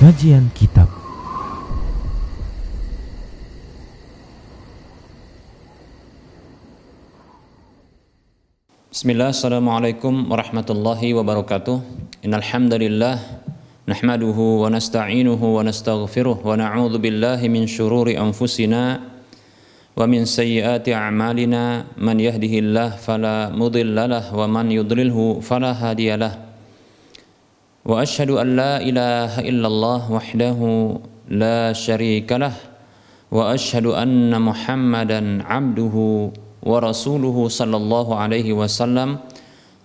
Kajian Kitab. Bismillah, Assalamualaikum warahmatullahi wabarakatuh. Innalhamdulillah Nahmaduhu wa nasta'inuhu wa nastaghfiruh Wa na'udhu billahi min syururi anfusina Wa min sayyiati a'malina. Man yahdihillah fala mudillalah Wa man yudlilhu fala hadiyalah Wa ashadu an la ilaha illallah wahdahu la sharika lah Wa ashadu anna muhammadan abduhu ورسوله صلى الله عليه وسلم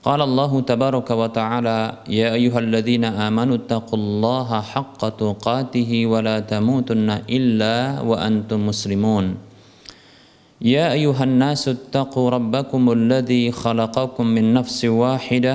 قال الله تبارك وتعالى يا أيها الذين آمنوا اتقوا الله حق تقاته ولا تموتن إلا وأنتم مسلمون يا أيها الناس اتقوا ربكم الذي خلقكم من نفس واحدة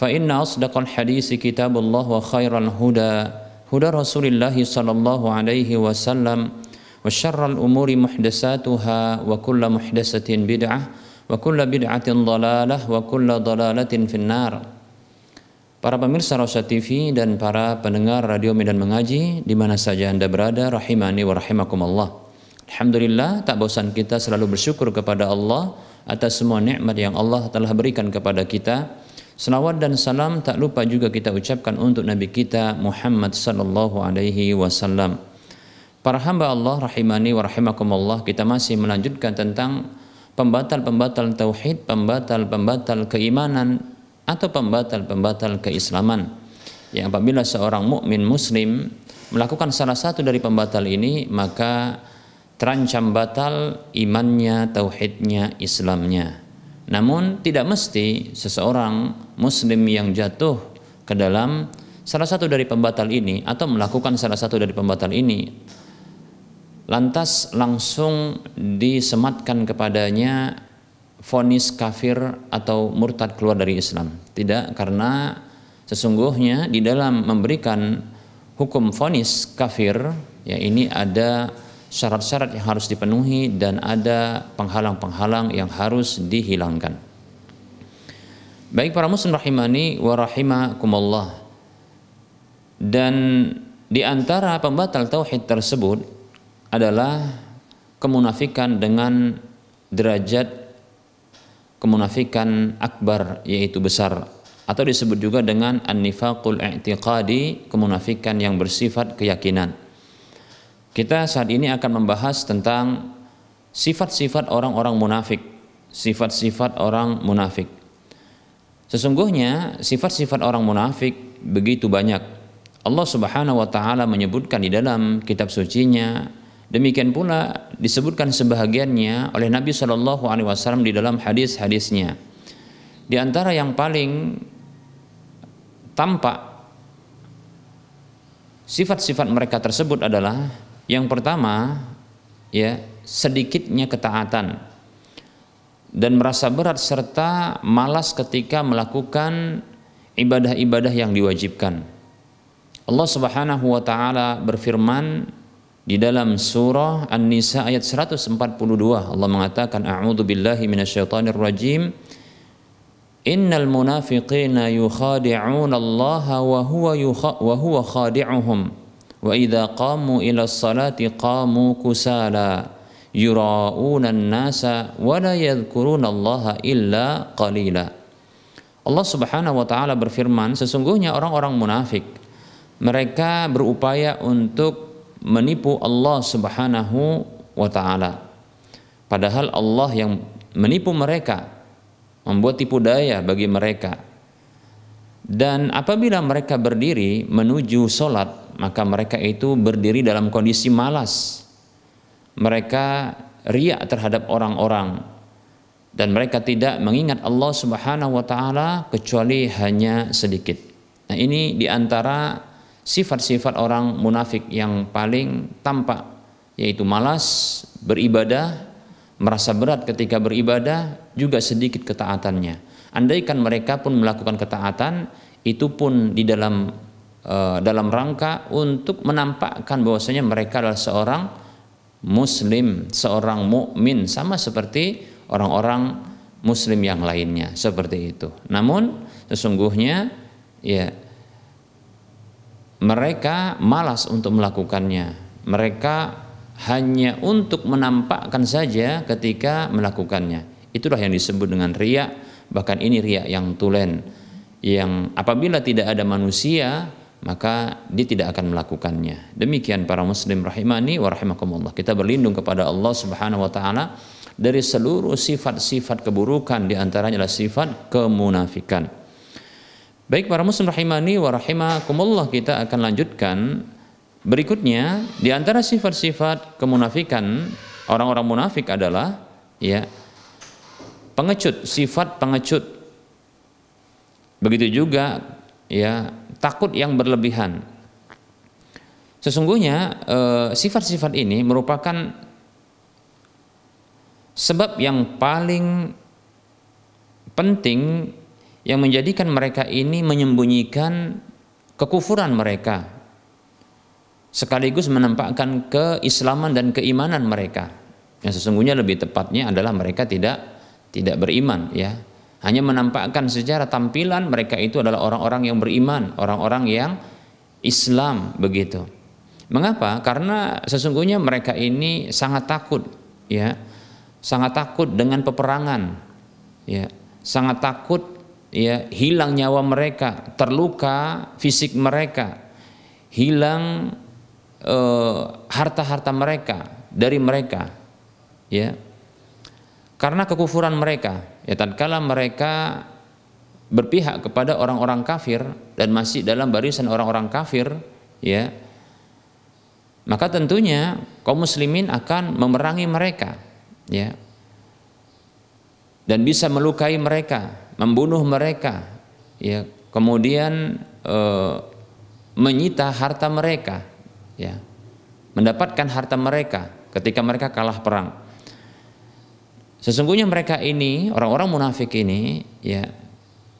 فإن أصدق الحديث كتاب الله وخير الهدى هدى رسول الله صلى الله عليه وسلم وشر الأمور محدثاتها وكل محدثة بدعة وكل بدعة ضلالة وكل ضلالة في النار Para pemirsa Rosa TV dan para pendengar radio Medan Mengaji di mana saja Anda berada rahimani wa rahimakumullah. Alhamdulillah tak bosan kita selalu bersyukur kepada Allah atas semua nikmat yang Allah telah berikan kepada kita. Selawat dan salam tak lupa juga kita ucapkan untuk Nabi kita Muhammad sallallahu alaihi wasallam. Para hamba Allah rahimani wa rahimakumullah kita masih melanjutkan tentang pembatal-pembatal tauhid, pembatal-pembatal keimanan atau pembatal-pembatal keislaman. Yang apabila seorang mukmin muslim melakukan salah satu dari pembatal ini maka terancam batal imannya, tauhidnya, Islamnya. Namun tidak mesti seseorang muslim yang jatuh ke dalam salah satu dari pembatal ini atau melakukan salah satu dari pembatal ini lantas langsung disematkan kepadanya vonis kafir atau murtad keluar dari Islam. Tidak, karena sesungguhnya di dalam memberikan hukum vonis kafir, ya ini ada syarat-syarat yang harus dipenuhi dan ada penghalang-penghalang yang harus dihilangkan. Baik para muslim rahimani wa rahimakumullah. Dan di antara pembatal tauhid tersebut adalah kemunafikan dengan derajat kemunafikan akbar yaitu besar atau disebut juga dengan an-nifaqul i'tiqadi kemunafikan yang bersifat keyakinan. Kita saat ini akan membahas tentang sifat-sifat orang-orang munafik, sifat-sifat orang munafik. Sesungguhnya sifat-sifat orang munafik begitu banyak. Allah Subhanahu wa taala menyebutkan di dalam kitab sucinya Demikian pula disebutkan sebahagiannya oleh Nabi Shallallahu Alaihi Wasallam di dalam hadis-hadisnya. Di antara yang paling tampak sifat-sifat mereka tersebut adalah yang pertama ya sedikitnya ketaatan dan merasa berat serta malas ketika melakukan ibadah-ibadah yang diwajibkan. Allah Subhanahu wa taala berfirman di dalam surah An-Nisa ayat 142 Allah mengatakan a'udzu billahi minasyaitonir rajim Innal munafiqina yukhadi'una Allah wa huwa wa huwa khadi'uhum. Wa idza qamu ila salati qamu kusala yura'una an-nasa wa la yadhkuruna Allah illa qalila Allah Subhanahu wa taala berfirman sesungguhnya orang-orang munafik mereka berupaya untuk menipu Allah Subhanahu wa taala. Padahal Allah yang menipu mereka, membuat tipu daya bagi mereka. Dan apabila mereka berdiri menuju solat, maka mereka itu berdiri dalam kondisi malas. Mereka riak terhadap orang-orang dan mereka tidak mengingat Allah Subhanahu wa taala kecuali hanya sedikit. Nah, ini di antara sifat-sifat orang munafik yang paling tampak yaitu malas beribadah, merasa berat ketika beribadah, juga sedikit ketaatannya. Andaikan mereka pun melakukan ketaatan, itu pun di dalam uh, dalam rangka untuk menampakkan bahwasanya mereka adalah seorang muslim, seorang mukmin sama seperti orang-orang muslim yang lainnya, seperti itu. Namun sesungguhnya ya mereka malas untuk melakukannya. Mereka hanya untuk menampakkan saja ketika melakukannya. Itulah yang disebut dengan riak, bahkan ini riak yang tulen. Yang apabila tidak ada manusia, maka dia tidak akan melakukannya. Demikian para muslim rahimani wa rahimakumullah. Kita berlindung kepada Allah Subhanahu wa taala dari seluruh sifat-sifat keburukan di antaranya adalah sifat kemunafikan. Baik para muslim rahimani wa rahimakumullah kita akan lanjutkan berikutnya di antara sifat-sifat kemunafikan orang-orang munafik adalah ya pengecut, sifat pengecut. Begitu juga ya takut yang berlebihan. Sesungguhnya eh, sifat-sifat ini merupakan sebab yang paling penting yang menjadikan mereka ini menyembunyikan kekufuran mereka sekaligus menampakkan keislaman dan keimanan mereka yang sesungguhnya lebih tepatnya adalah mereka tidak tidak beriman ya hanya menampakkan secara tampilan mereka itu adalah orang-orang yang beriman orang-orang yang Islam begitu. Mengapa? Karena sesungguhnya mereka ini sangat takut ya. Sangat takut dengan peperangan ya. Sangat takut ya hilang nyawa mereka, terluka fisik mereka, hilang eh, harta-harta mereka dari mereka, ya. Karena kekufuran mereka, ya tatkala mereka berpihak kepada orang-orang kafir dan masih dalam barisan orang-orang kafir, ya. Maka tentunya kaum muslimin akan memerangi mereka, ya. Dan bisa melukai mereka, membunuh mereka, ya, kemudian e, menyita harta mereka, ya, mendapatkan harta mereka ketika mereka kalah perang. Sesungguhnya mereka ini, orang-orang munafik ini, ya,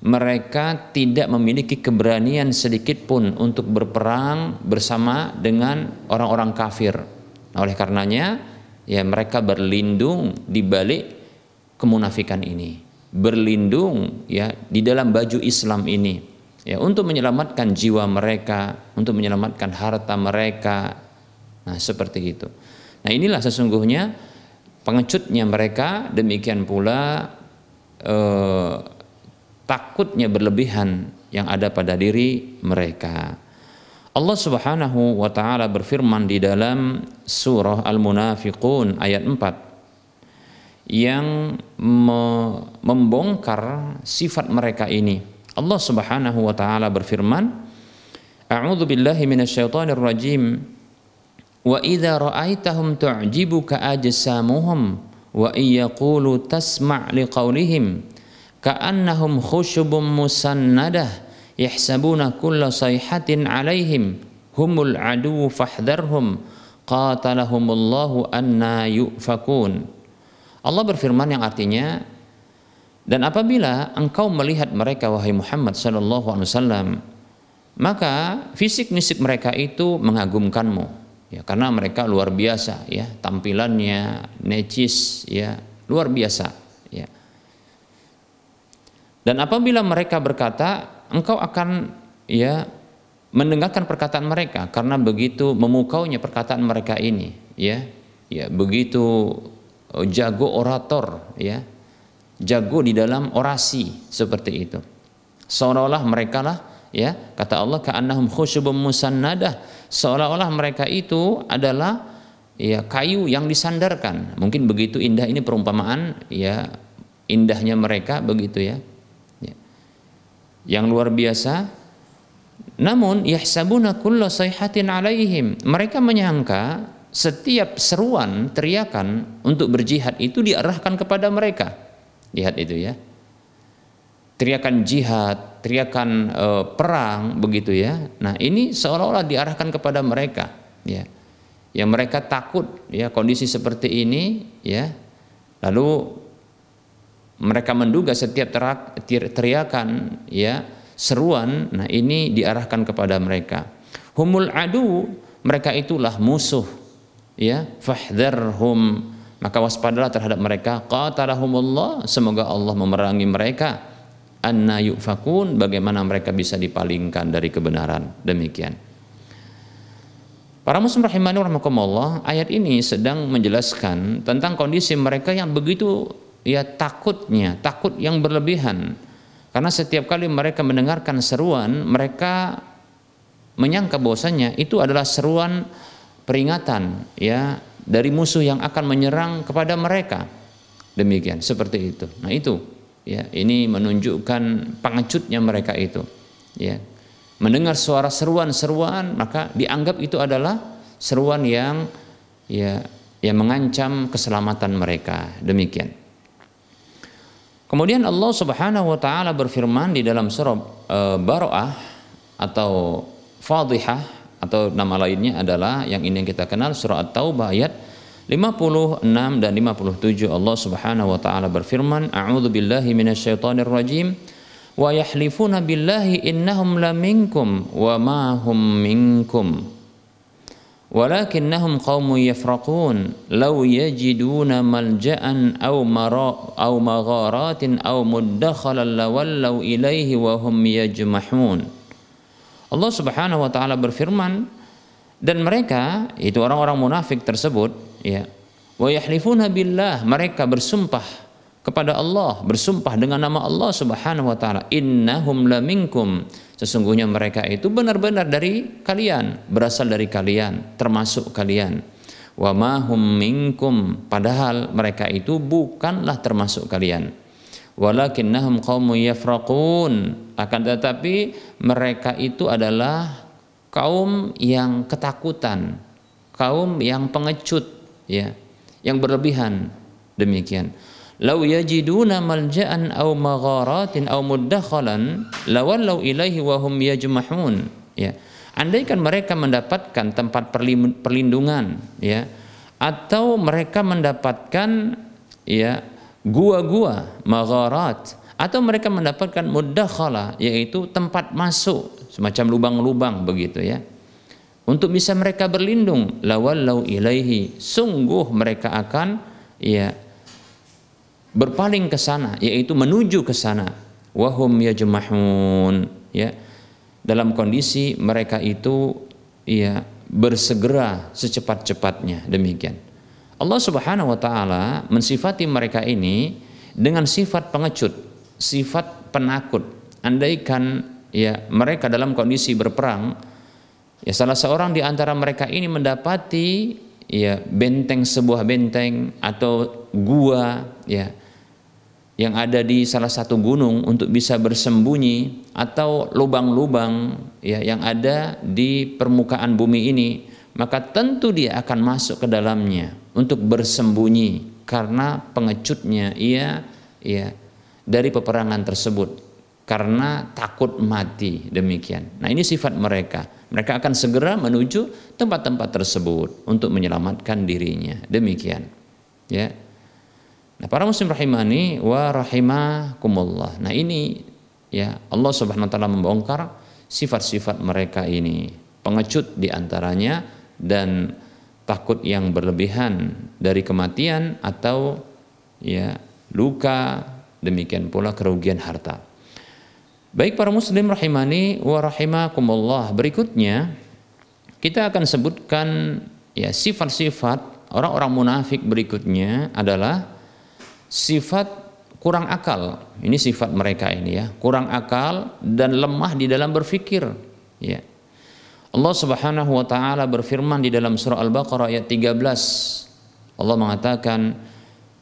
mereka tidak memiliki keberanian sedikit pun untuk berperang bersama dengan orang-orang kafir. Nah, oleh karenanya, ya mereka berlindung di balik kemunafikan ini berlindung ya di dalam baju Islam ini ya untuk menyelamatkan jiwa mereka, untuk menyelamatkan harta mereka. Nah, seperti itu. Nah, inilah sesungguhnya pengecutnya mereka, demikian pula eh, takutnya berlebihan yang ada pada diri mereka. Allah Subhanahu wa taala berfirman di dalam surah Al-Munafiqun ayat 4 yang me membongkar sifat mereka ini. Allah Subhanahu wa taala berfirman, A'udzu billahi minasyaitonir rajim. Wa idza ra'aitahum tu'jibuka ajsamuhum wa iyaqulu tasma' liqaulihim ka'annahum khushubun musannadah yahsabuna kulla sayhatin 'alaihim humul adu fahdharhum qatalahumullahu anna yufakun. Allah berfirman yang artinya dan apabila engkau melihat mereka wahai Muhammad sallallahu alaihi wasallam maka fisik-fisik mereka itu mengagumkanmu ya karena mereka luar biasa ya. Tampilannya necis ya luar biasa ya. Dan apabila mereka berkata engkau akan ya mendengarkan perkataan mereka karena begitu memukaunya perkataan mereka ini ya. Ya begitu Oh, jago orator ya. Jago di dalam orasi seperti itu. Seolah-olah mereka lah ya kata Allah ka'annahum khusyubun musannadah seolah-olah mereka itu adalah ya kayu yang disandarkan mungkin begitu indah ini perumpamaan ya indahnya mereka begitu ya, ya. yang luar biasa namun yahsabuna kulla sayhatin alaihim mereka menyangka setiap seruan, teriakan untuk berjihad itu diarahkan kepada mereka. Lihat itu ya. Teriakan jihad, teriakan e, perang begitu ya. Nah, ini seolah-olah diarahkan kepada mereka ya. Yang mereka takut ya kondisi seperti ini ya. Lalu mereka menduga setiap terak, teriakan ya seruan nah ini diarahkan kepada mereka. Humul adu mereka itulah musuh ya fahdharhum maka waspadalah terhadap mereka qatalahumullah semoga Allah memerangi mereka anna yufakun bagaimana mereka bisa dipalingkan dari kebenaran demikian Para muslim rahimani rahimakumullah ayat ini sedang menjelaskan tentang kondisi mereka yang begitu ya takutnya takut yang berlebihan karena setiap kali mereka mendengarkan seruan mereka menyangka bahwasanya itu adalah seruan peringatan ya dari musuh yang akan menyerang kepada mereka. Demikian, seperti itu. Nah, itu ya, ini menunjukkan pengecutnya mereka itu. Ya. Mendengar suara seruan-seruan maka dianggap itu adalah seruan yang ya yang mengancam keselamatan mereka. Demikian. Kemudian Allah Subhanahu wa taala berfirman di dalam surah uh, Baroah atau Fadhihah atau nama lainnya adalah yang ini yang kita kenal surah At-Taubah ayat 56 dan 57 Allah Subhanahu wa taala berfirman A'udzu billahi minasyaitonir rajim wa yahlifuna billahi innahum laminkum wa ma hum minkum. Qaumun yafraqun. Law yajiduna malja'an aw mara aw magharatin aw muddakhalan lawallaw ilaihi wa hum yajmahun. Allah Subhanahu wa taala berfirman dan mereka itu orang-orang munafik tersebut ya. Wa yahlifuna billah. Mereka bersumpah kepada Allah bersumpah dengan nama Allah Subhanahu wa taala. Innahum laminkum sesungguhnya mereka itu benar-benar dari kalian berasal dari kalian termasuk kalian. Wa ma hum minkum. Padahal mereka itu bukanlah termasuk kalian. Walakinnahum qaumun yafraqun. Akan tetapi mereka itu adalah kaum yang ketakutan kaum yang pengecut ya. Yang berlebihan. Demikian. Lau yajiduna malja'an aw magharatin aw muddakhalan lawallau ilaihi wa hum yajmahun. Ya. Andaikan mereka mendapatkan tempat perlindungan ya atau mereka mendapatkan ya gua-gua, magharat atau mereka mendapatkan mudakhala yaitu tempat masuk semacam lubang-lubang begitu ya. Untuk bisa mereka berlindung lawallau ilaihi sungguh mereka akan ya berpaling ke sana yaitu menuju ke sana. Wahum yajmahun ya. Dalam kondisi mereka itu ya bersegera secepat-cepatnya. Demikian. Allah Subhanahu wa taala mensifati mereka ini dengan sifat pengecut, sifat penakut. Andaikan ya mereka dalam kondisi berperang, ya salah seorang di antara mereka ini mendapati ya benteng sebuah benteng atau gua ya yang ada di salah satu gunung untuk bisa bersembunyi atau lubang-lubang ya yang ada di permukaan bumi ini maka tentu dia akan masuk ke dalamnya untuk bersembunyi karena pengecutnya ia ya dari peperangan tersebut karena takut mati demikian. Nah, ini sifat mereka. Mereka akan segera menuju tempat-tempat tersebut untuk menyelamatkan dirinya. Demikian. Ya. Nah, para muslim rahimani wa rahimakumullah. Nah, ini ya Allah Subhanahu wa taala membongkar sifat-sifat mereka ini. Pengecut di antaranya dan takut yang berlebihan dari kematian atau ya luka demikian pula kerugian harta. Baik para muslim rahimani wa rahimakumullah. Berikutnya kita akan sebutkan ya sifat-sifat orang-orang munafik berikutnya adalah sifat kurang akal. Ini sifat mereka ini ya, kurang akal dan lemah di dalam berfikir, ya. Allah Subhanahu wa taala berfirman di dalam surah Al-Baqarah ayat 13. Allah mengatakan,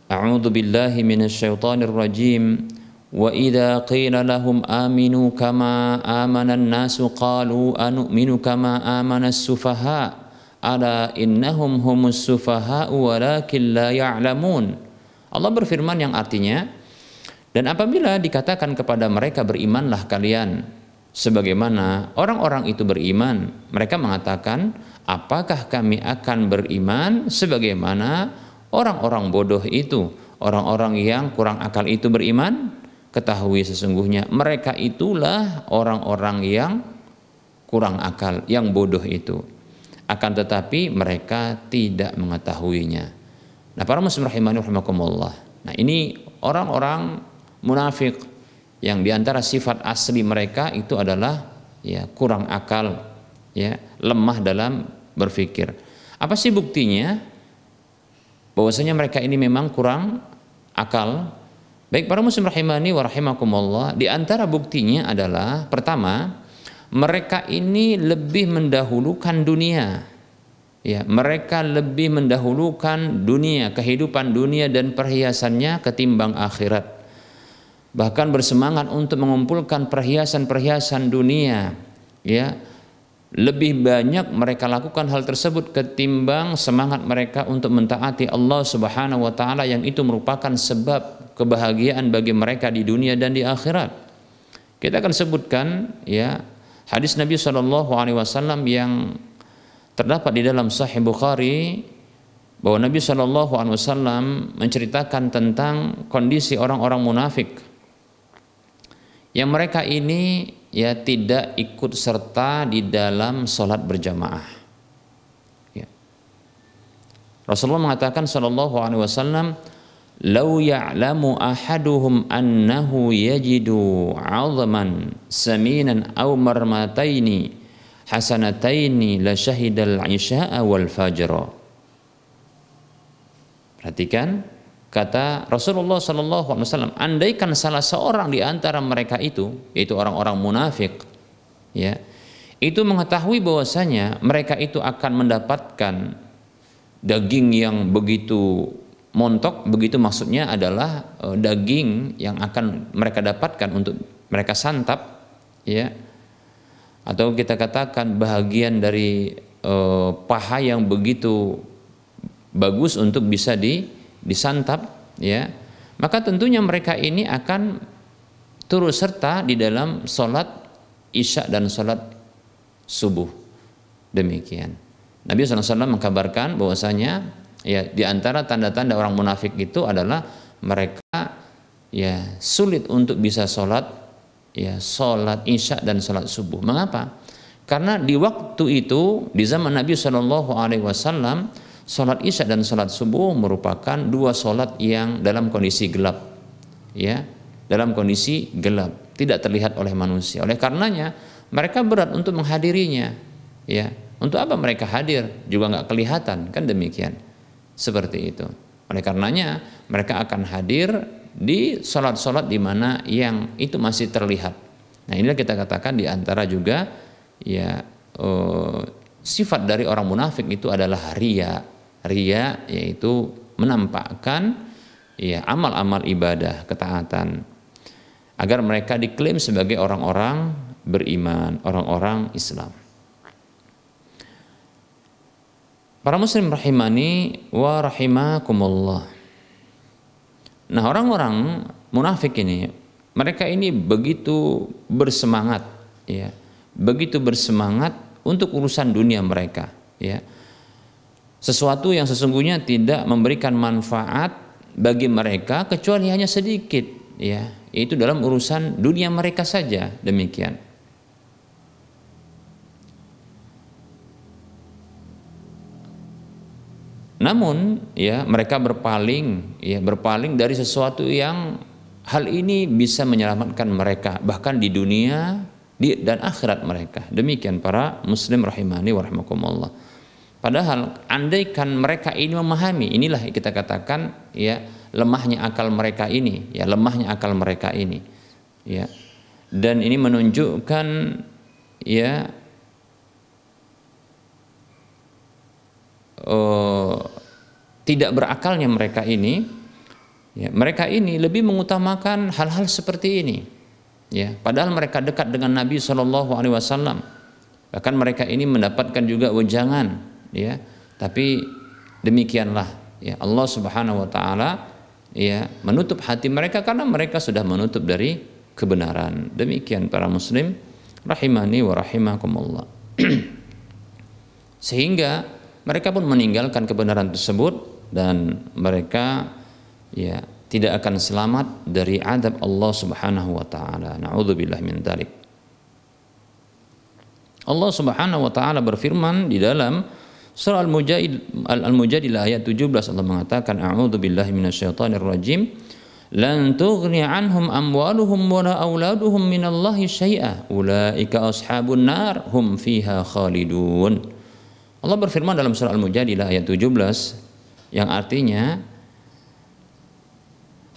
"A'udzu billahi minasyaitonir rajim." Idza qila lahum aminu kama amana an-nasu qalu anu'minu kama amana as-sufaha ala innahum humus sufaha walakin la ya'lamun. Allah berfirman yang artinya Dan apabila dikatakan kepada mereka berimanlah kalian sebagaimana orang-orang itu beriman, mereka mengatakan, apakah kami akan beriman sebagaimana orang-orang bodoh itu, orang-orang yang kurang akal itu beriman? Ketahui sesungguhnya mereka itulah orang-orang yang kurang akal, yang bodoh itu. Akan tetapi mereka tidak mengetahuinya. Nah, para muslim rahimani rahimakumullah. Nah, ini orang-orang munafik yang di antara sifat asli mereka itu adalah ya kurang akal ya lemah dalam berpikir apa sih buktinya bahwasanya mereka ini memang kurang akal baik para muslim rahimani wa rahimakumullah di antara buktinya adalah pertama mereka ini lebih mendahulukan dunia. Ya mereka lebih mendahulukan dunia kehidupan dunia dan perhiasannya ketimbang akhirat. Bahkan bersemangat untuk mengumpulkan perhiasan-perhiasan dunia. Ya lebih banyak mereka lakukan hal tersebut ketimbang semangat mereka untuk mentaati Allah Subhanahu wa taala yang itu merupakan sebab kebahagiaan bagi mereka di dunia dan di akhirat. Kita akan sebutkan ya hadis Nabi Shallallahu alaihi wasallam yang terdapat di dalam Sahih Bukhari bahwa Nabi Shallallahu alaihi wasallam menceritakan tentang kondisi orang-orang munafik yang mereka ini ya tidak ikut serta di dalam sholat berjamaah. Ya. Rasulullah mengatakan Shallallahu Alaihi Wasallam, "Lau ya'lamu ahaduhum annahu yajidu 'azman saminan aw marmataini hasanataini la syahidal isya'a wal fajra." Perhatikan, Kata Rasulullah Sallallahu Alaihi Wasallam, andaikan salah seorang di antara mereka itu, yaitu orang-orang munafik, ya, itu mengetahui bahwasanya mereka itu akan mendapatkan daging yang begitu montok, begitu maksudnya adalah uh, daging yang akan mereka dapatkan untuk mereka santap, ya, atau kita katakan bahagian dari uh, paha yang begitu bagus untuk bisa di disantap ya. Maka tentunya mereka ini akan turut serta di dalam sholat isya dan sholat subuh. Demikian. Nabi SAW mengkabarkan bahwasanya ya di antara tanda-tanda orang munafik itu adalah mereka ya sulit untuk bisa sholat ya sholat isya dan sholat subuh mengapa karena di waktu itu di zaman Nabi Shallallahu Alaihi Wasallam Salat Isya dan salat subuh merupakan dua salat yang dalam kondisi gelap. Ya, dalam kondisi gelap, tidak terlihat oleh manusia. Oleh karenanya, mereka berat untuk menghadirinya. Ya, untuk apa mereka hadir juga nggak kelihatan, kan demikian. Seperti itu. Oleh karenanya, mereka akan hadir di salat-salat di mana yang itu masih terlihat. Nah, inilah kita katakan di antara juga ya uh, sifat dari orang munafik itu adalah ria ria yaitu menampakkan ya amal-amal ibadah ketaatan agar mereka diklaim sebagai orang-orang beriman, orang-orang Islam. Para muslim rahimani wa rahimakumullah. Nah, orang-orang munafik ini mereka ini begitu bersemangat ya, begitu bersemangat untuk urusan dunia mereka ya. Sesuatu yang sesungguhnya tidak memberikan manfaat bagi mereka kecuali hanya sedikit ya. Itu dalam urusan dunia mereka saja demikian namun ya mereka berpaling ya berpaling dari sesuatu yang hal ini bisa menyelamatkan mereka bahkan di dunia di, dan akhirat mereka demikian para muslim rahimani warahmatullah Padahal andaikan mereka ini memahami, inilah kita katakan ya lemahnya akal mereka ini, ya lemahnya akal mereka ini. Ya. Dan ini menunjukkan ya uh, tidak berakalnya mereka ini ya, mereka ini lebih mengutamakan hal-hal seperti ini ya padahal mereka dekat dengan Nabi Shallallahu Alaihi Wasallam bahkan mereka ini mendapatkan juga wejangan ya tapi demikianlah ya Allah Subhanahu wa taala ya menutup hati mereka karena mereka sudah menutup dari kebenaran. Demikian para muslim rahimani wa rahimakumullah. Sehingga mereka pun meninggalkan kebenaran tersebut dan mereka ya tidak akan selamat dari adab Allah Subhanahu wa taala. Nauzubillah min dzalik. Allah Subhanahu wa taala berfirman di dalam surah Al-Mujadilah ayat 17 Allah mengatakan a'udzu billahi minasyaitonir rajim lan tughni anhum amwaluhum wala auladuhum minallahi syai'a ulaika ashabun nar hum fiha khalidun Allah berfirman dalam surah Al-Mujadilah ayat 17 yang artinya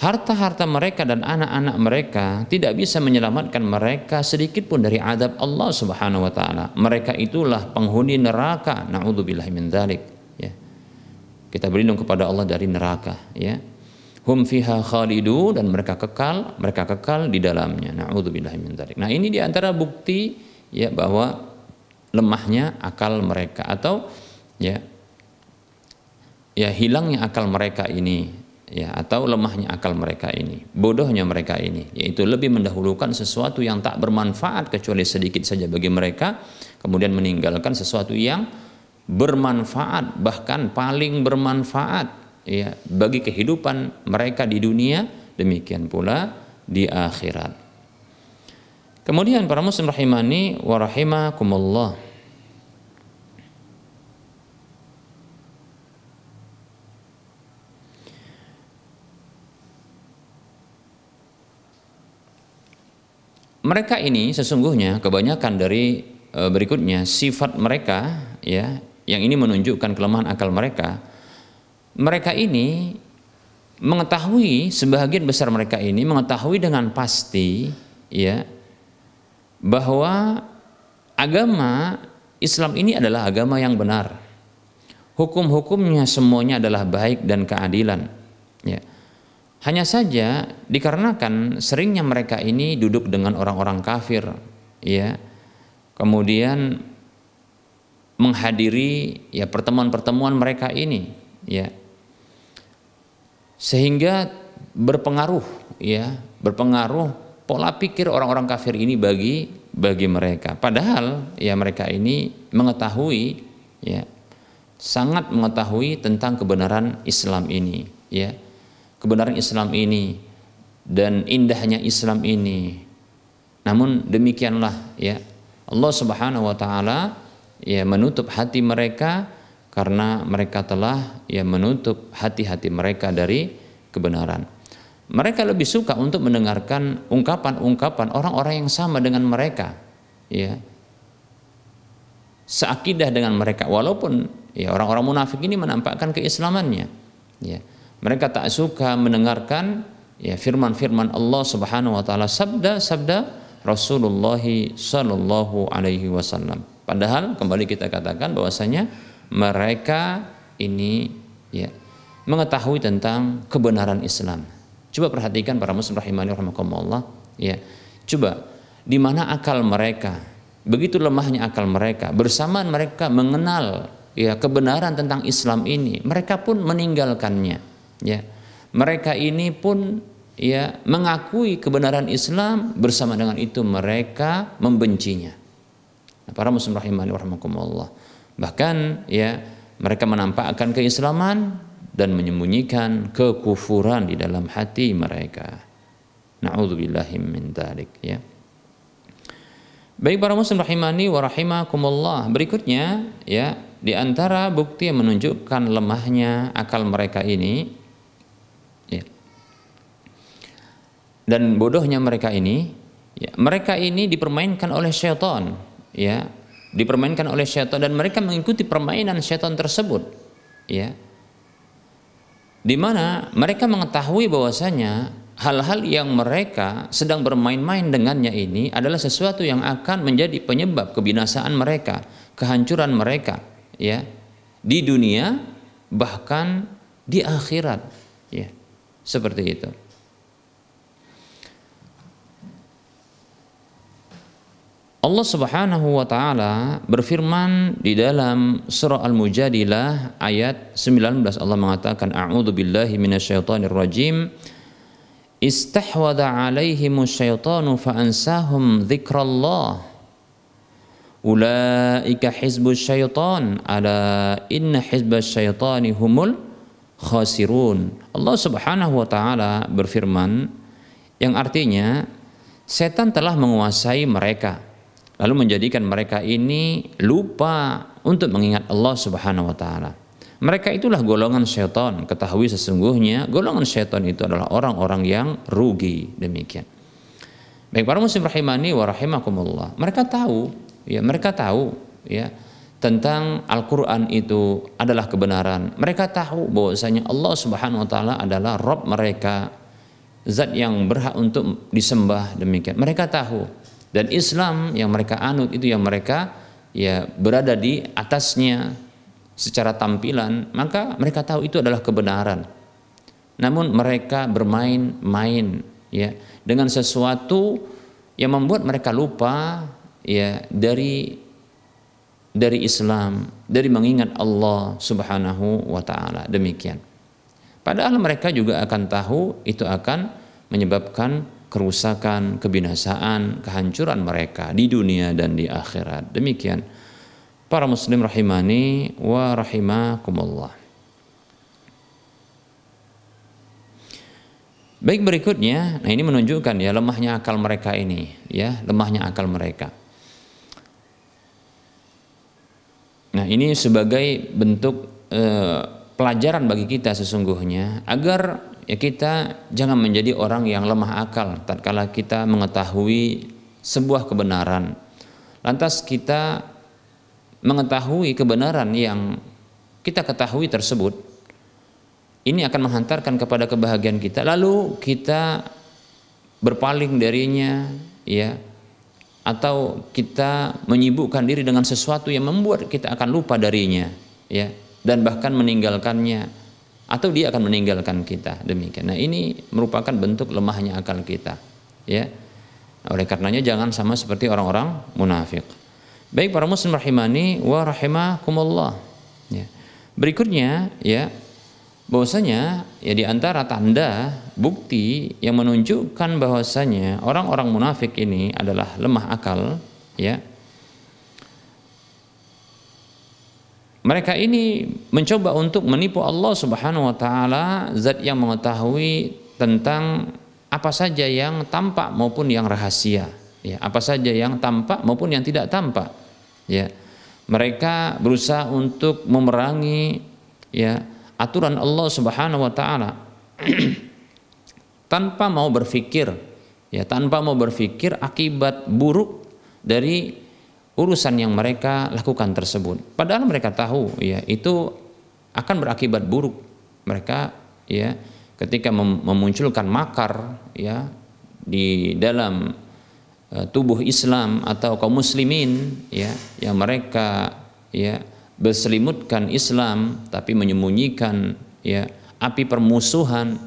harta-harta mereka dan anak-anak mereka tidak bisa menyelamatkan mereka sedikit pun dari adab Allah Subhanahu wa taala. Mereka itulah penghuni neraka. Nauzubillahi min dzalik, ya. Kita berlindung kepada Allah dari neraka, ya. Hum fiha khalidu dan mereka kekal, mereka kekal di dalamnya. Nauzubillahi min dzalik. Nah, ini di antara bukti ya bahwa lemahnya akal mereka atau ya ya hilangnya akal mereka ini ya atau lemahnya akal mereka ini, bodohnya mereka ini, yaitu lebih mendahulukan sesuatu yang tak bermanfaat kecuali sedikit saja bagi mereka, kemudian meninggalkan sesuatu yang bermanfaat bahkan paling bermanfaat ya bagi kehidupan mereka di dunia, demikian pula di akhirat. Kemudian para muslim rahimani wa rahimakumullah. Mereka ini sesungguhnya kebanyakan dari e, berikutnya sifat mereka ya yang ini menunjukkan kelemahan akal mereka. Mereka ini mengetahui sebagian besar mereka ini mengetahui dengan pasti ya bahwa agama Islam ini adalah agama yang benar. Hukum-hukumnya semuanya adalah baik dan keadilan ya hanya saja dikarenakan seringnya mereka ini duduk dengan orang-orang kafir, ya. Kemudian menghadiri ya pertemuan-pertemuan mereka ini, ya. Sehingga berpengaruh ya, berpengaruh pola pikir orang-orang kafir ini bagi bagi mereka. Padahal ya mereka ini mengetahui ya sangat mengetahui tentang kebenaran Islam ini, ya kebenaran Islam ini dan indahnya Islam ini. Namun demikianlah ya Allah Subhanahu wa taala ya menutup hati mereka karena mereka telah ya menutup hati-hati mereka dari kebenaran. Mereka lebih suka untuk mendengarkan ungkapan-ungkapan orang-orang yang sama dengan mereka ya seakidah dengan mereka walaupun ya orang-orang munafik ini menampakkan keislamannya ya mereka tak suka mendengarkan ya firman-firman Allah Subhanahu wa taala sabda-sabda Rasulullah sallallahu alaihi wasallam. Padahal kembali kita katakan bahwasanya mereka ini ya mengetahui tentang kebenaran Islam. Coba perhatikan para muslim rahimani rahimakumullah ya. Coba di mana akal mereka? Begitu lemahnya akal mereka. Bersamaan mereka mengenal ya kebenaran tentang Islam ini, mereka pun meninggalkannya ya. Mereka ini pun ya mengakui kebenaran Islam bersama dengan itu mereka membencinya. Nah, para muslim rahimani warahmatullah bahkan ya mereka menampakkan keislaman dan menyembunyikan kekufuran di dalam hati mereka. Na'udzubillahim min dzalik ya. Baik para muslim rahimani wa rahimakumullah. Berikutnya ya di antara bukti yang menunjukkan lemahnya akal mereka ini dan bodohnya mereka ini ya, mereka ini dipermainkan oleh syaitan ya. Dipermainkan oleh syaitan dan mereka mengikuti permainan syaitan tersebut ya. Di mana mereka mengetahui bahwasanya hal-hal yang mereka sedang bermain-main dengannya ini adalah sesuatu yang akan menjadi penyebab kebinasaan mereka, kehancuran mereka, ya, di dunia bahkan di akhirat, ya, seperti itu. Allah Subhanahu wa taala berfirman di dalam surah Al-Mujadilah ayat 19 Allah mengatakan a'udzu billahi minasyaitonir rajim. Istahwadha 'alaihimus syaitanu fa'ansahum dzikrallah ulaika hizbus syaitan. Ala inna hizbas syaitani humul khasirun. Allah Subhanahu wa taala berfirman yang artinya setan telah menguasai mereka lalu menjadikan mereka ini lupa untuk mengingat Allah Subhanahu wa taala. Mereka itulah golongan syaitan. Ketahui sesungguhnya golongan syaitan itu adalah orang-orang yang rugi demikian. Baik para muslim rahimani wa rahimakumullah. Mereka tahu, ya mereka tahu ya tentang Al-Qur'an itu adalah kebenaran. Mereka tahu bahwasanya Allah Subhanahu wa taala adalah Rabb mereka, zat yang berhak untuk disembah demikian. Mereka tahu dan Islam yang mereka anut itu yang mereka ya berada di atasnya secara tampilan maka mereka tahu itu adalah kebenaran. Namun mereka bermain-main ya dengan sesuatu yang membuat mereka lupa ya dari dari Islam dari mengingat Allah Subhanahu wa taala. Demikian. Padahal mereka juga akan tahu itu akan menyebabkan kerusakan, kebinasaan, kehancuran mereka di dunia dan di akhirat. Demikian para muslim rahimani wa rahimakumullah. Baik berikutnya, nah ini menunjukkan ya lemahnya akal mereka ini, ya lemahnya akal mereka. Nah ini sebagai bentuk eh, pelajaran bagi kita sesungguhnya agar ya kita jangan menjadi orang yang lemah akal tatkala kita mengetahui sebuah kebenaran. Lantas kita mengetahui kebenaran yang kita ketahui tersebut ini akan menghantarkan kepada kebahagiaan kita. Lalu kita berpaling darinya ya atau kita menyibukkan diri dengan sesuatu yang membuat kita akan lupa darinya ya dan bahkan meninggalkannya atau dia akan meninggalkan kita demikian. Nah ini merupakan bentuk lemahnya akal kita, ya. Oleh karenanya jangan sama seperti orang-orang munafik. Baik para muslim rahimani wa rahimakumullah. Ya. Berikutnya ya bahwasanya ya di antara tanda bukti yang menunjukkan bahwasanya orang-orang munafik ini adalah lemah akal ya mereka ini mencoba untuk menipu Allah Subhanahu wa taala zat yang mengetahui tentang apa saja yang tampak maupun yang rahasia. Ya apa saja yang tampak maupun yang tidak tampak. Ya mereka berusaha untuk memerangi ya aturan Allah Subhanahu wa taala. Tanpa mau berpikir ya tanpa mau berpikir akibat buruk dari urusan yang mereka lakukan tersebut. Padahal mereka tahu ya itu akan berakibat buruk. Mereka ya ketika memunculkan makar ya di dalam uh, tubuh Islam atau kaum muslimin ya yang mereka ya berselimutkan Islam tapi menyembunyikan ya api permusuhan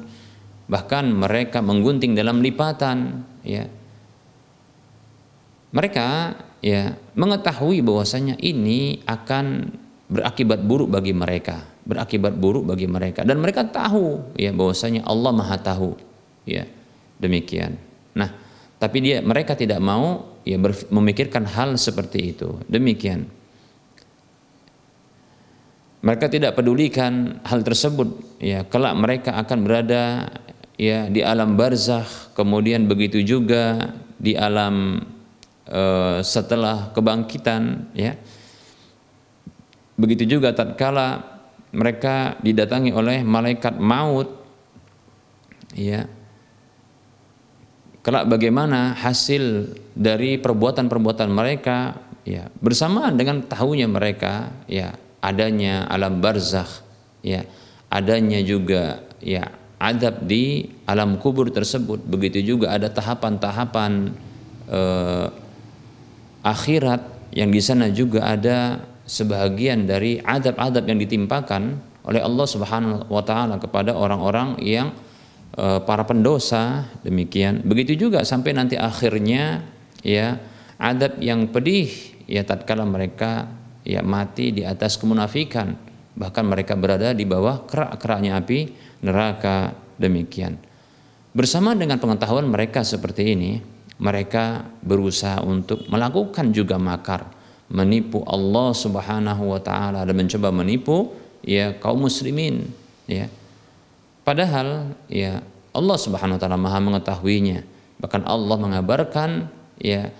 bahkan mereka menggunting dalam lipatan ya mereka ya mengetahui bahwasanya ini akan berakibat buruk bagi mereka, berakibat buruk bagi mereka dan mereka tahu ya bahwasanya Allah Maha tahu. Ya. Demikian. Nah, tapi dia mereka tidak mau ya memikirkan hal seperti itu. Demikian. Mereka tidak pedulikan hal tersebut ya kelak mereka akan berada ya di alam barzakh kemudian begitu juga di alam Eh, setelah kebangkitan ya. Begitu juga tatkala mereka didatangi oleh malaikat maut ya. Kelak bagaimana hasil dari perbuatan-perbuatan mereka ya. Bersamaan dengan tahunya mereka ya adanya alam barzakh ya. Adanya juga ya adab di alam kubur tersebut. Begitu juga ada tahapan-tahapan eh, akhirat yang di sana juga ada sebahagian dari adab-adab yang ditimpakan oleh Allah Subhanahu wa taala kepada orang-orang yang e, para pendosa. Demikian. Begitu juga sampai nanti akhirnya ya adab yang pedih ya tatkala mereka ya mati di atas kemunafikan. Bahkan mereka berada di bawah kerak-keraknya api neraka. Demikian. Bersama dengan pengetahuan mereka seperti ini mereka berusaha untuk melakukan juga makar menipu Allah Subhanahu wa taala dan mencoba menipu ya kaum muslimin ya. Padahal ya Allah Subhanahu wa taala Maha mengetahuinya. Bahkan Allah mengabarkan ya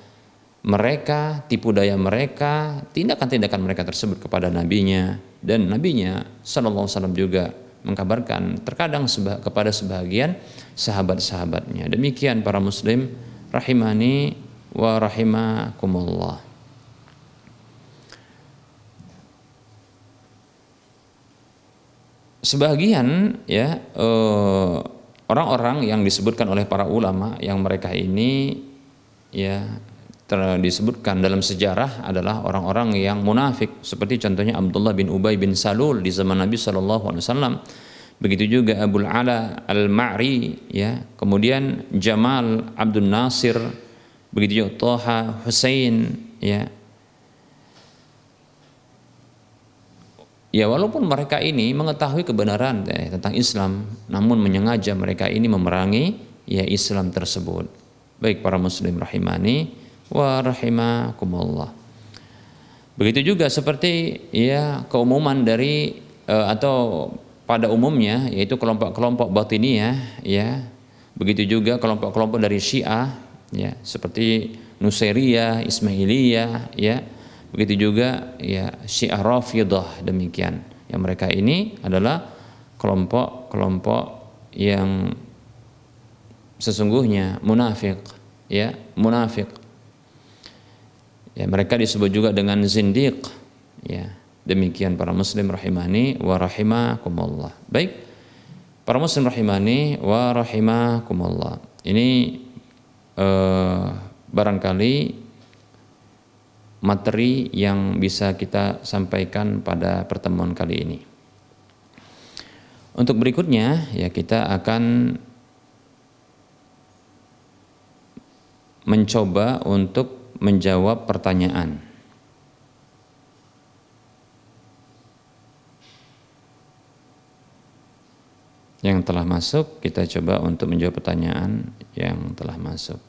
mereka, tipu daya mereka, tindakan-tindakan mereka tersebut kepada nabinya. Dan nabinya sallallahu alaihi wasallam juga mengkabarkan terkadang seba, kepada sebagian sahabat-sahabatnya. Demikian para muslim rahimani wa rahimakumullah. Sebagian ya eh, orang-orang yang disebutkan oleh para ulama yang mereka ini ya disebutkan dalam sejarah adalah orang-orang yang munafik seperti contohnya Abdullah bin Ubay bin Salul di zaman Nabi Shallallahu Alaihi Wasallam begitu juga Abu Ala al Ma'ri ya kemudian Jamal Abdul Nasir begitu juga Toha Hussein ya Ya walaupun mereka ini mengetahui kebenaran eh, tentang Islam, namun menyengaja mereka ini memerangi ya Islam tersebut. Baik para muslim rahimani, wa rahimakumullah. Begitu juga seperti ya keumuman dari uh, atau pada umumnya yaitu kelompok-kelompok batiniyah ya. Begitu juga kelompok-kelompok dari Syiah ya seperti Nusairiyah, Ismailiyah ya. Begitu juga ya Syiah Rafidhah demikian. Yang mereka ini adalah kelompok-kelompok yang sesungguhnya munafik ya, munafik Ya, mereka disebut juga dengan zindiq. Ya, demikian para muslim rahimani wa rahimakumullah. Baik. Para muslim rahimani wa rahimakumullah. Ini eh, barangkali materi yang bisa kita sampaikan pada pertemuan kali ini. Untuk berikutnya ya kita akan mencoba untuk menjawab pertanyaan. Yang telah masuk, kita coba untuk menjawab pertanyaan yang telah masuk.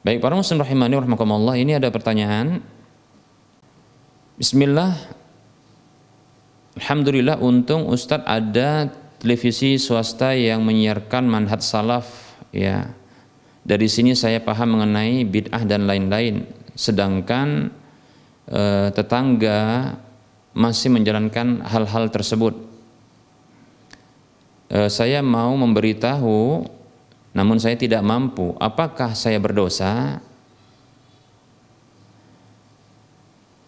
Baik para muslim rahimani rahimakumullah, ini ada pertanyaan. Bismillah. Alhamdulillah untung Ustadz ada televisi swasta yang menyiarkan manhaj salaf ya dari sini saya paham mengenai bid'ah dan lain-lain sedangkan eh, tetangga masih menjalankan hal-hal tersebut. Eh, saya mau memberitahu namun saya tidak mampu. Apakah saya berdosa?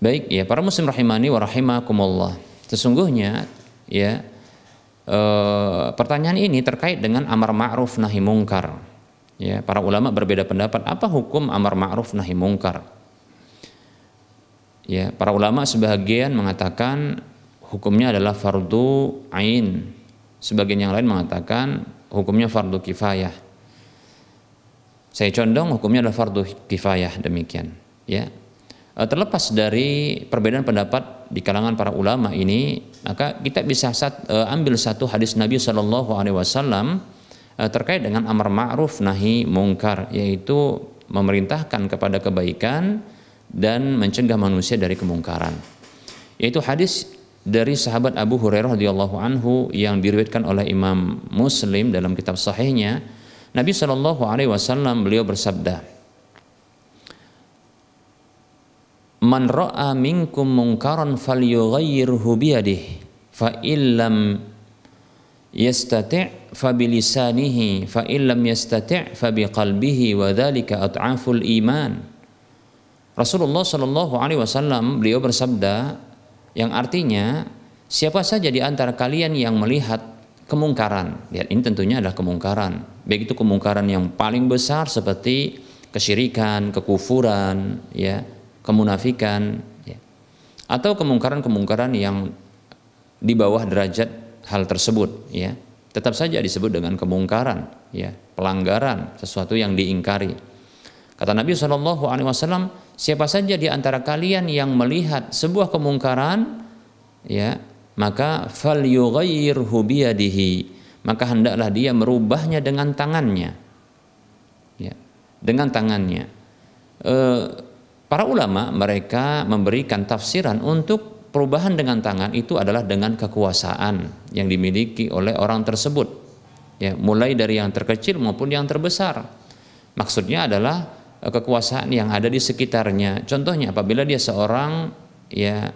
Baik ya para muslim rahimani wa rahimakumullah. Sesungguhnya ya e, pertanyaan ini terkait dengan amar ma'ruf nahi mungkar. Ya, para ulama berbeda pendapat. Apa hukum amar ma'ruf nahi mungkar. Ya, para ulama sebagian mengatakan hukumnya adalah fardu ain. Sebagian yang lain mengatakan hukumnya fardu kifayah. Saya condong hukumnya adalah fardu kifayah demikian. Ya, Eh, terlepas dari perbedaan pendapat di kalangan para ulama ini, maka kita bisa sat, uh, ambil satu hadis Nabi Shallallahu Alaihi Wasallam uh, terkait dengan amar ma'ruf nahi mungkar, yaitu memerintahkan kepada kebaikan dan mencegah manusia dari kemungkaran. Yaitu hadis dari sahabat Abu Hurairah radhiyallahu anhu yang diriwayatkan oleh Imam Muslim dalam kitab sahihnya, Nabi Shallallahu Alaihi Wasallam beliau bersabda, man ra'a minkum munkaran falyughayyirhu biyadihi fa illam yastati' fa bilisanihi fa illam yastati' fa biqalbihi wa dzalika at'aful iman Rasulullah Shallallahu alaihi wasallam beliau bersabda yang artinya siapa saja di antara kalian yang melihat kemungkaran lihat ini tentunya adalah kemungkaran baik itu kemungkaran yang paling besar seperti kesyirikan, kekufuran, ya, kemunafikan ya. atau kemungkaran-kemungkaran yang di bawah derajat hal tersebut ya tetap saja disebut dengan kemungkaran, ya, pelanggaran, sesuatu yang diingkari. Kata Nabi Wasallam, siapa saja di antara kalian yang melihat sebuah kemungkaran, ya, maka fal yughayyirhu biyadihi, maka hendaklah dia merubahnya dengan tangannya. Ya, dengan tangannya. E, para ulama mereka memberikan tafsiran untuk perubahan dengan tangan itu adalah dengan kekuasaan yang dimiliki oleh orang tersebut ya mulai dari yang terkecil maupun yang terbesar maksudnya adalah kekuasaan yang ada di sekitarnya. Contohnya apabila dia seorang ya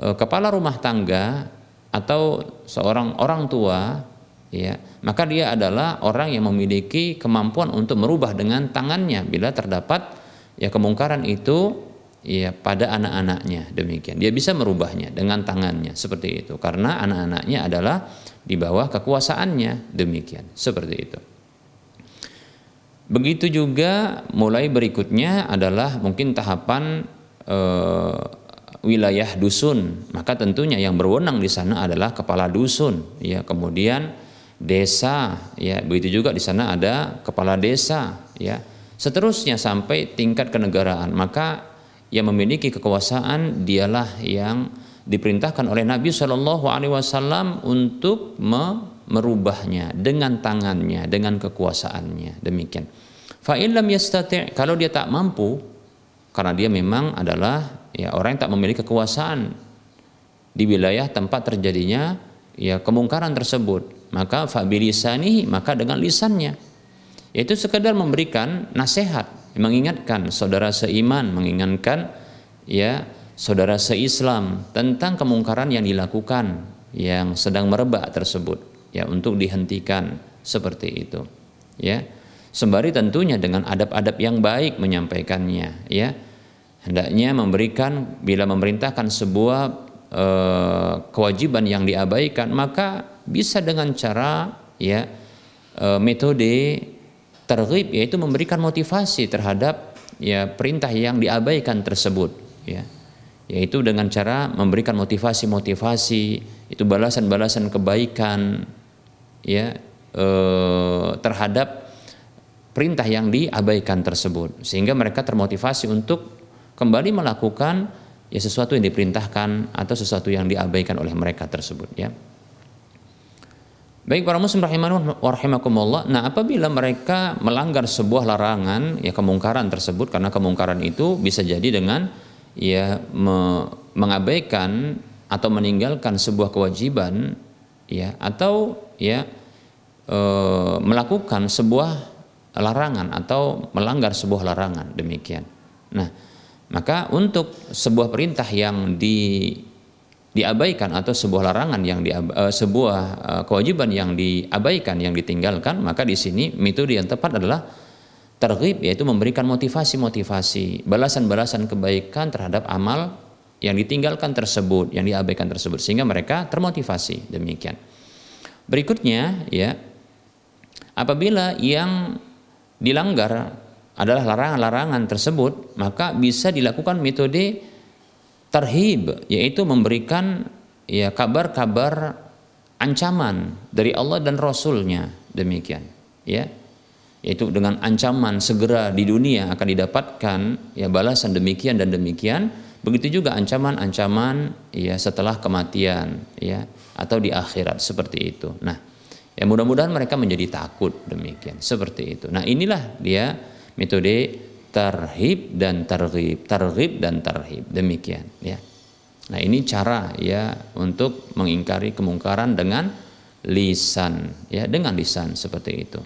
eh, kepala rumah tangga atau seorang orang tua ya maka dia adalah orang yang memiliki kemampuan untuk merubah dengan tangannya bila terdapat ya kemungkaran itu ya pada anak-anaknya. Demikian. Dia bisa merubahnya dengan tangannya seperti itu. Karena anak-anaknya adalah di bawah kekuasaannya. Demikian. Seperti itu begitu juga mulai berikutnya adalah mungkin tahapan e, wilayah dusun. Maka tentunya yang berwenang di sana adalah kepala dusun ya. Kemudian desa ya. Begitu juga di sana ada kepala desa ya. Seterusnya sampai tingkat kenegaraan. Maka yang memiliki kekuasaan dialah yang diperintahkan oleh Nabi Shallallahu Alaihi Wasallam untuk merubahnya dengan tangannya, dengan kekuasaannya. Demikian. Fa'ilam yastati' kalau dia tak mampu karena dia memang adalah ya orang yang tak memiliki kekuasaan di wilayah tempat terjadinya ya kemungkaran tersebut maka fabilisani maka dengan lisannya yaitu sekedar memberikan nasihat mengingatkan saudara seiman, mengingatkan ya saudara seislam tentang kemungkaran yang dilakukan yang sedang merebak tersebut ya untuk dihentikan seperti itu ya. Sembari tentunya dengan adab-adab yang baik menyampaikannya ya. Hendaknya memberikan bila memerintahkan sebuah e, kewajiban yang diabaikan maka bisa dengan cara ya e, metode terghib yaitu memberikan motivasi terhadap ya perintah yang diabaikan tersebut ya. Yaitu dengan cara memberikan motivasi-motivasi itu balasan-balasan kebaikan ya eh, terhadap perintah yang diabaikan tersebut sehingga mereka termotivasi untuk kembali melakukan ya sesuatu yang diperintahkan atau sesuatu yang diabaikan oleh mereka tersebut ya. Baik para muslim rahimakumullah. Nah, apabila mereka melanggar sebuah larangan, ya kemungkaran tersebut karena kemungkaran itu bisa jadi dengan ya me, mengabaikan atau meninggalkan sebuah kewajiban ya atau ya e, melakukan sebuah larangan atau melanggar sebuah larangan demikian. Nah, maka untuk sebuah perintah yang di diabaikan atau sebuah larangan yang di, uh, eh, sebuah uh, kewajiban yang diabaikan yang ditinggalkan maka di sini metode yang tepat adalah terghib yaitu memberikan motivasi-motivasi balasan-balasan kebaikan terhadap amal yang ditinggalkan tersebut yang diabaikan tersebut sehingga mereka termotivasi demikian berikutnya ya apabila yang dilanggar adalah larangan-larangan tersebut maka bisa dilakukan metode tarhib yaitu memberikan ya kabar-kabar ancaman dari Allah dan Rasulnya. Demikian ya yaitu dengan ancaman segera di dunia akan didapatkan ya balasan demikian dan demikian. Begitu juga ancaman-ancaman ya setelah kematian ya atau di akhirat seperti itu nah ya mudah-mudahan mereka menjadi takut demikian seperti itu nah inilah dia metode tarhib dan targhib, targhib dan tarhib. Demikian ya. Nah, ini cara ya untuk mengingkari kemungkaran dengan lisan ya, dengan lisan seperti itu.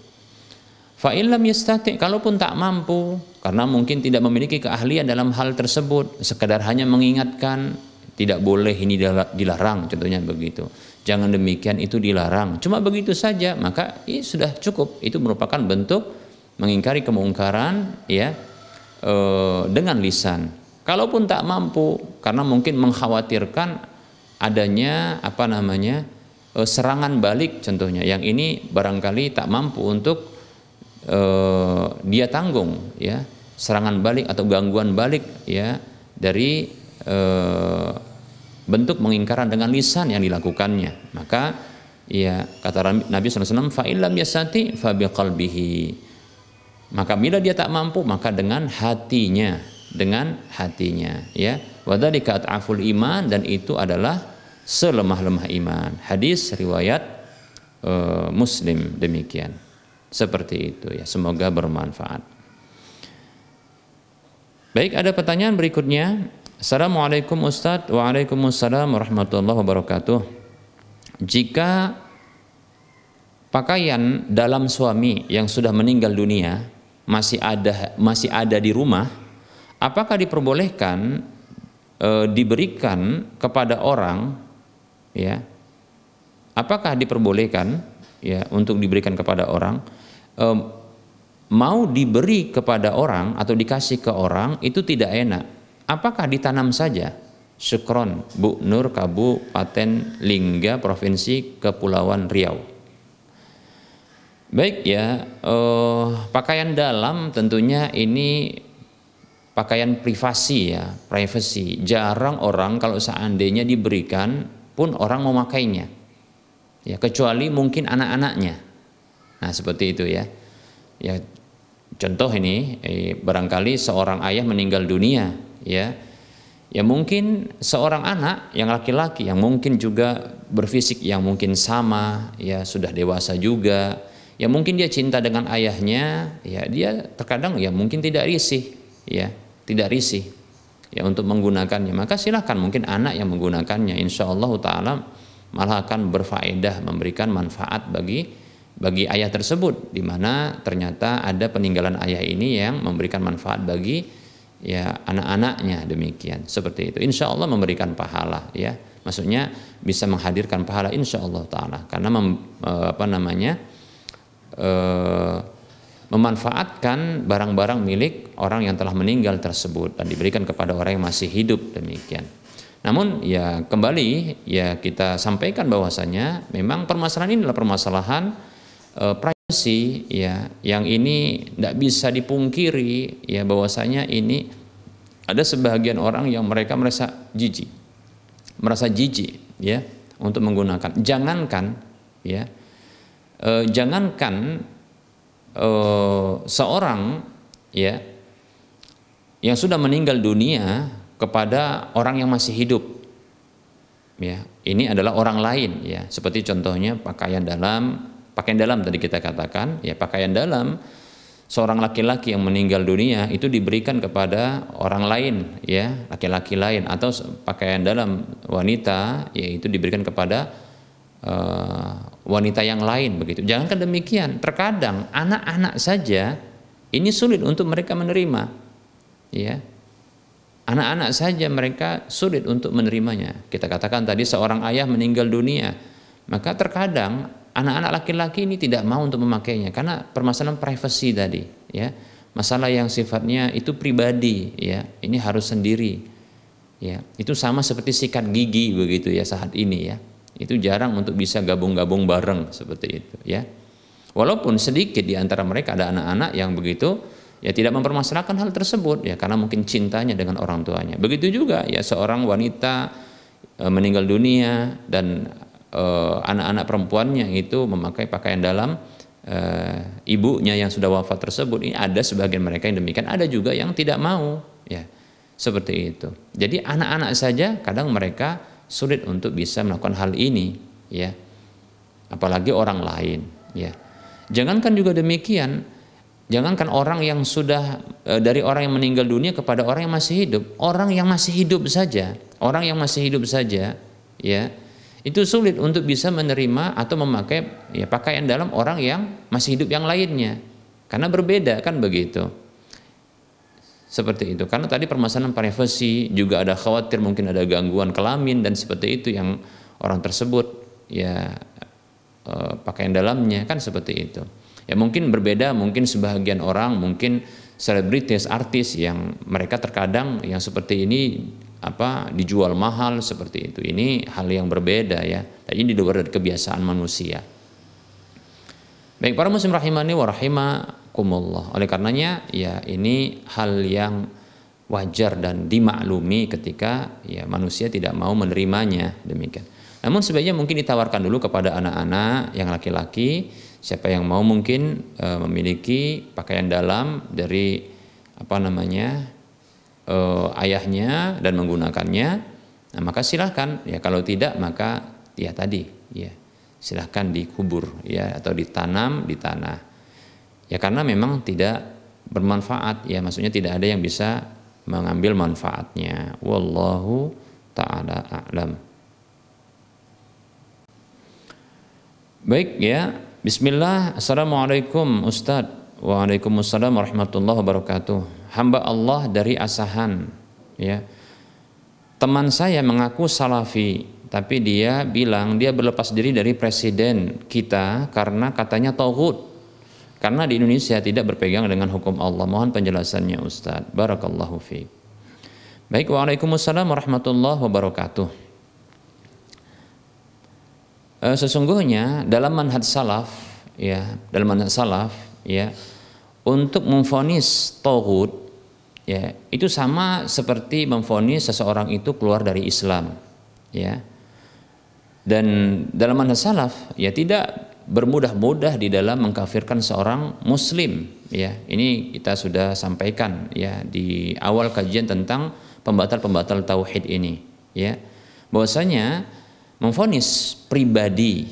Fa illam yastati kalaupun tak mampu karena mungkin tidak memiliki keahlian dalam hal tersebut, sekedar hanya mengingatkan tidak boleh ini dilarang contohnya begitu. Jangan demikian itu dilarang. Cuma begitu saja, maka ini sudah cukup. Itu merupakan bentuk mengingkari kemungkaran ya e, dengan lisan. Kalaupun tak mampu karena mungkin mengkhawatirkan adanya apa namanya e, serangan balik contohnya yang ini barangkali tak mampu untuk e, dia tanggung ya serangan balik atau gangguan balik ya dari e, bentuk mengingkaran dengan lisan yang dilakukannya. Maka ya kata Nabi SAW fa illam yasati fa biqalbihi maka bila dia tak mampu maka dengan hatinya dengan hatinya ya. Wadzalika at'aful iman dan itu adalah selemah-lemah iman. Hadis riwayat uh, muslim demikian. Seperti itu ya. Semoga bermanfaat. Baik ada pertanyaan berikutnya Assalamualaikum Ustadz Waalaikumsalam warahmatullahi wabarakatuh. Jika pakaian dalam suami yang sudah meninggal dunia masih ada masih ada di rumah apakah diperbolehkan e, diberikan kepada orang ya? Apakah diperbolehkan ya untuk diberikan kepada orang? E, mau diberi kepada orang atau dikasih ke orang itu tidak enak apakah ditanam saja Sukron Bu Nur Kabupaten Lingga Provinsi Kepulauan Riau Baik ya eh, pakaian dalam tentunya ini pakaian privasi ya, privacy. Jarang orang kalau seandainya diberikan pun orang memakainya. Ya, kecuali mungkin anak-anaknya. Nah, seperti itu ya. Ya, contoh ini eh, barangkali seorang ayah meninggal dunia, ya. Ya mungkin seorang anak yang laki-laki yang mungkin juga berfisik yang mungkin sama, ya sudah dewasa juga, ya mungkin dia cinta dengan ayahnya, ya dia terkadang ya mungkin tidak risih, ya tidak risih ya untuk menggunakannya maka silahkan mungkin anak yang menggunakannya insya Allah taala malah akan berfaedah memberikan manfaat bagi bagi ayah tersebut di mana ternyata ada peninggalan ayah ini yang memberikan manfaat bagi ya anak-anaknya demikian seperti itu. Insya Allah memberikan pahala ya. Maksudnya bisa menghadirkan pahala insya Allah taala. Karena mem, eh, apa namanya eh, memanfaatkan barang-barang milik orang yang telah meninggal tersebut dan diberikan kepada orang yang masih hidup demikian. Namun ya kembali ya kita sampaikan bahwasanya memang permasalahan ini adalah permasalahan e, privacy ya. Yang ini tidak bisa dipungkiri ya bahwasanya ini ada sebagian orang yang mereka merasa jijik. Merasa jijik ya untuk menggunakan. Jangankan ya e, jangankan uh, seorang ya yang sudah meninggal dunia kepada orang yang masih hidup. Ya ini adalah orang lain ya. Seperti contohnya pakaian dalam pakaian dalam tadi kita katakan ya pakaian dalam seorang laki-laki yang meninggal dunia itu diberikan kepada orang lain ya laki-laki lain atau pakaian dalam wanita yaitu diberikan kepada uh, wanita yang lain begitu. Jangankan demikian, terkadang anak-anak saja ini sulit untuk mereka menerima. Ya. Anak-anak saja mereka sulit untuk menerimanya. Kita katakan tadi seorang ayah meninggal dunia, maka terkadang anak-anak laki-laki ini tidak mau untuk memakainya karena permasalahan privasi tadi, ya. Masalah yang sifatnya itu pribadi, ya. Ini harus sendiri. Ya, itu sama seperti sikat gigi begitu ya saat ini ya itu jarang untuk bisa gabung-gabung bareng seperti itu ya walaupun sedikit di antara mereka ada anak-anak yang begitu ya tidak mempermasalahkan hal tersebut ya karena mungkin cintanya dengan orang tuanya begitu juga ya seorang wanita e, meninggal dunia dan anak-anak perempuannya itu memakai pakaian dalam e, ibunya yang sudah wafat tersebut ini ada sebagian mereka yang demikian ada juga yang tidak mau ya. Seperti itu. Jadi anak-anak saja kadang mereka sulit untuk bisa melakukan hal ini ya. Apalagi orang lain ya. Jangankan juga demikian jangankan orang yang sudah e, dari orang yang meninggal dunia kepada orang yang masih hidup. Orang yang masih hidup saja orang yang masih hidup saja ya itu sulit untuk bisa menerima atau memakai ya pakaian dalam orang yang masih hidup yang lainnya. Karena berbeda kan begitu? Seperti itu. Karena tadi permasalahan privasi juga ada khawatir mungkin ada gangguan kelamin dan seperti itu yang orang tersebut ya e, pakaian dalamnya kan seperti itu. Ya mungkin berbeda mungkin sebagian orang mungkin selebritis artis yang mereka terkadang yang seperti ini apa dijual mahal seperti itu. Ini hal yang berbeda ya. Ini di luar dari kebiasaan manusia. Baik para muslim rahimani wa rahimah kumullah. Oleh karenanya ya ini hal yang wajar dan dimaklumi ketika ya manusia tidak mau menerimanya. Demikian. Namun sebaiknya mungkin ditawarkan dulu kepada anak-anak yang laki-laki, siapa yang mau mungkin e, memiliki pakaian dalam dari apa namanya e, ayahnya dan menggunakannya, nah, maka silahkan. Ya kalau tidak maka ya tadi ya silahkan dikubur ya atau ditanam di tanah. Ya karena memang tidak bermanfaat ya maksudnya tidak ada yang bisa mengambil manfaatnya. Wallahu taala a'lam. Baik ya, Bismillah, Assalamualaikum Ustadz Waalaikumsalam warahmatullahi wabarakatuh Hamba Allah dari Asahan ya. Teman saya mengaku salafi Tapi dia bilang dia berlepas diri dari presiden kita Karena katanya tauhid. Karena di Indonesia tidak berpegang dengan hukum Allah. Mohon penjelasannya Ustadz Barakallahu fiqh Baik, Waalaikumsalam warahmatullahi wabarakatuh. E, sesungguhnya dalam manhaj salaf ya dalam manhaj salaf ya untuk memfonis tauhid ya itu sama seperti memfonis seseorang itu keluar dari Islam ya. Dan dalam manhaj salaf ya tidak bermudah-mudah di dalam mengkafirkan seorang muslim ya. Ini kita sudah sampaikan ya di awal kajian tentang pembatal-pembatal tauhid ini ya. Bahwasanya memfonis pribadi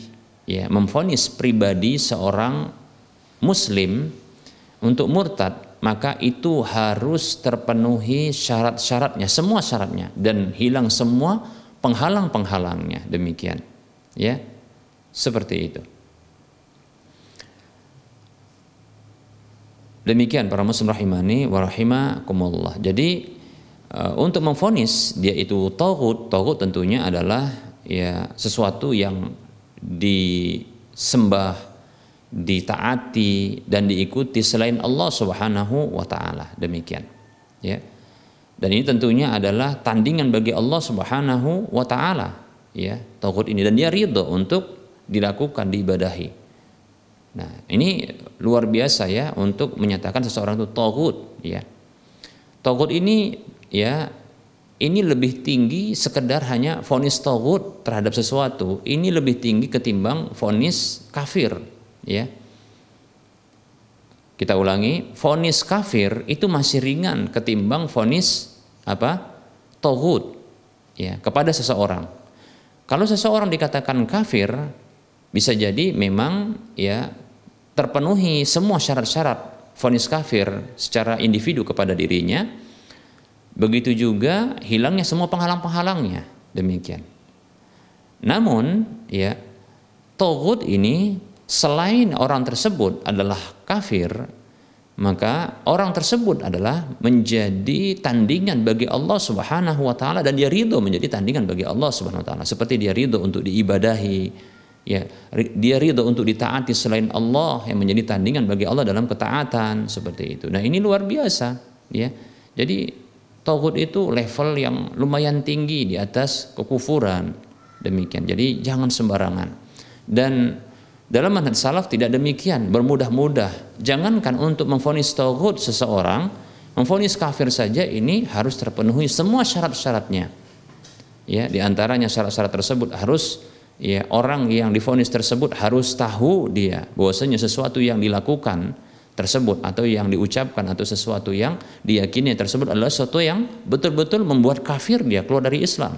ya memfonis pribadi seorang muslim untuk murtad maka itu harus terpenuhi syarat-syaratnya semua syaratnya. Dan hilang semua penghalang-penghalangnya. Demikian. Ya seperti itu. Demikian para muslim rahimani wa rahimakumullah. Jadi uh, untuk memfonis dia itu tauhid. Tauhid tentunya adalah ya sesuatu yang disembah, ditaati dan diikuti selain Allah Subhanahu wa taala. Demikian. Ya. Dan ini tentunya adalah tandingan bagi Allah Subhanahu wa taala, ya, tauhid ini dan dia ridho untuk dilakukan diibadahi. Nah, ini luar biasa ya untuk menyatakan seseorang itu tauhid, ya. Tauhid ini ya ini lebih tinggi sekedar hanya vonis togut terhadap sesuatu. Ini lebih tinggi ketimbang vonis kafir, ya. Kita ulangi, vonis kafir itu masih ringan ketimbang vonis apa? togut ya, kepada seseorang. Kalau seseorang dikatakan kafir, bisa jadi memang ya terpenuhi semua syarat-syarat vonis kafir secara individu kepada dirinya, Begitu juga hilangnya semua penghalang-penghalangnya. Demikian. Namun, ya, togut ini selain orang tersebut adalah kafir, maka orang tersebut adalah menjadi tandingan bagi Allah Subhanahu wa taala dan dia ridho menjadi tandingan bagi Allah Subhanahu wa taala seperti dia ridho untuk diibadahi ya dia ridho untuk ditaati selain Allah yang menjadi tandingan bagi Allah dalam ketaatan seperti itu nah ini luar biasa ya jadi Tauhid itu level yang lumayan tinggi di atas kekufuran. Demikian. Jadi jangan sembarangan. Dan dalam manhaj salaf tidak demikian, bermudah-mudah. Jangankan untuk memfonis tauhid seseorang, memfonis kafir saja ini harus terpenuhi semua syarat-syaratnya. Ya, di antaranya syarat-syarat tersebut harus ya orang yang difonis tersebut harus tahu dia bahwasanya sesuatu yang dilakukan tersebut atau yang diucapkan atau sesuatu yang diyakini tersebut adalah sesuatu yang betul-betul membuat kafir dia keluar dari Islam.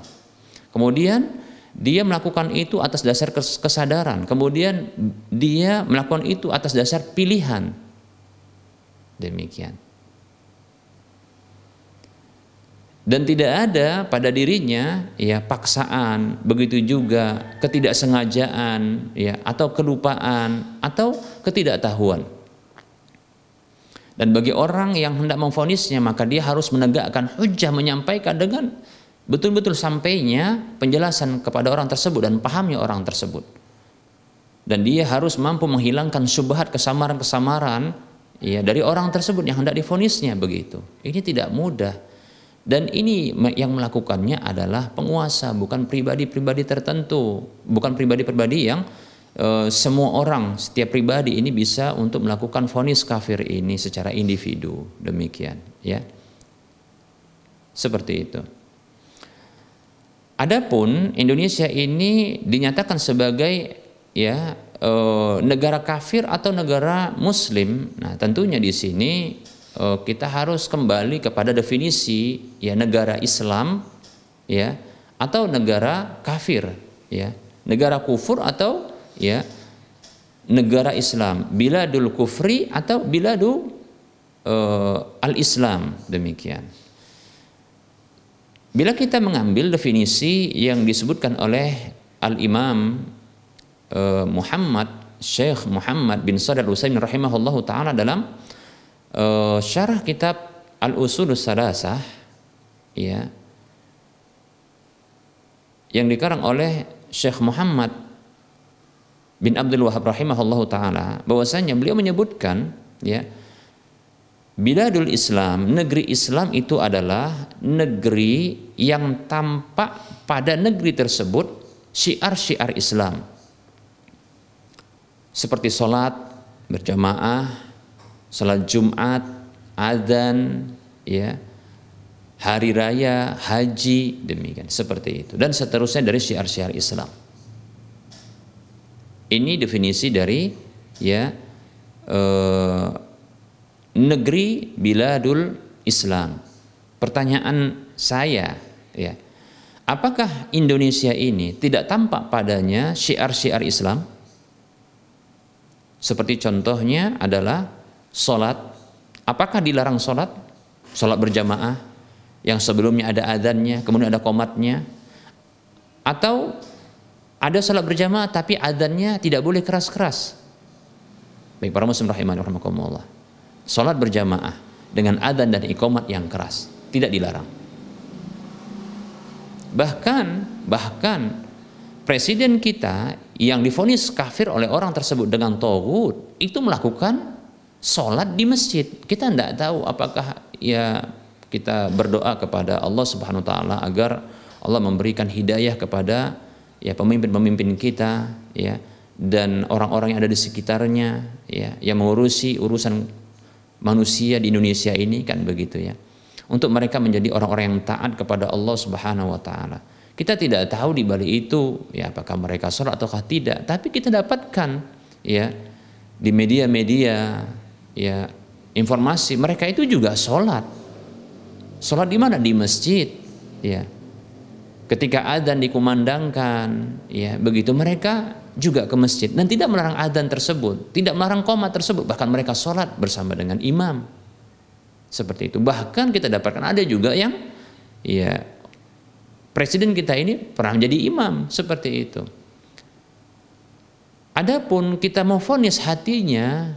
Kemudian dia melakukan itu atas dasar kesadaran. Kemudian dia melakukan itu atas dasar pilihan. Demikian. Dan tidak ada pada dirinya ya paksaan, begitu juga ketidaksengajaan ya atau kelupaan atau ketidaktahuan. Dan bagi orang yang hendak memfonisnya maka dia harus menegakkan hujah menyampaikan dengan betul-betul sampainya penjelasan kepada orang tersebut dan pahamnya orang tersebut. Dan dia harus mampu menghilangkan subhat kesamaran-kesamaran ya dari orang tersebut yang hendak difonisnya begitu. Ini tidak mudah. Dan ini yang melakukannya adalah penguasa, bukan pribadi-pribadi tertentu, bukan pribadi-pribadi yang Eh, semua orang, setiap pribadi ini bisa untuk melakukan vonis kafir ini secara individu. Demikian, ya. Seperti itu. Adapun Indonesia ini dinyatakan sebagai ya e, negara kafir atau negara muslim. Nah, tentunya di sini e, kita harus kembali kepada definisi ya negara Islam ya atau negara kafir ya. Negara kufur atau ya negara Islam. Biladul kufri atau biladu e, al-Islam demikian. Bila kita mengambil definisi yang disebutkan oleh Al-Imam uh, Muhammad Syekh Muhammad bin Sadar Utsaimin rahimahullahu taala dalam uh, syarah kitab Al-Usul Salasah ya yang dikarang oleh Syekh Muhammad bin Abdul Wahab rahimahullahu taala bahwasanya beliau menyebutkan ya Biladul Islam, negeri Islam itu adalah negeri yang tampak pada negeri tersebut syiar-syiar Islam. Seperti sholat berjamaah, sholat Jumat, adzan, ya, hari raya, haji, demikian seperti itu dan seterusnya dari syiar-syiar Islam. Ini definisi dari ya eh, negeri biladul Islam. Pertanyaan saya ya. Apakah Indonesia ini tidak tampak padanya syiar-syiar Islam? Seperti contohnya adalah solat. Apakah dilarang solat? Solat berjamaah yang sebelumnya ada adanya, kemudian ada komatnya. Atau ada solat berjamaah tapi adanya tidak boleh keras-keras. Baik para muslim rahimani rahimakumullah. Sholat berjamaah dengan adzan dan ikomat yang keras tidak dilarang. Bahkan bahkan presiden kita yang difonis kafir oleh orang tersebut dengan togut itu melakukan sholat di masjid. Kita tidak tahu apakah ya kita berdoa kepada Allah Subhanahu Wa Taala agar Allah memberikan hidayah kepada ya pemimpin-pemimpin kita ya dan orang-orang yang ada di sekitarnya ya yang mengurusi urusan manusia di Indonesia ini kan begitu ya. Untuk mereka menjadi orang-orang yang taat kepada Allah Subhanahu wa taala. Kita tidak tahu di balik itu ya apakah mereka sholat ataukah tidak, tapi kita dapatkan ya di media-media ya informasi mereka itu juga sholat. Sholat di mana? Di masjid ya. Ketika adzan dikumandangkan ya begitu mereka juga ke masjid dan tidak melarang adzan tersebut, tidak melarang koma tersebut, bahkan mereka sholat bersama dengan imam. Seperti itu. Bahkan kita dapatkan ada juga yang ya presiden kita ini pernah menjadi imam seperti itu. Adapun kita memfonis hatinya,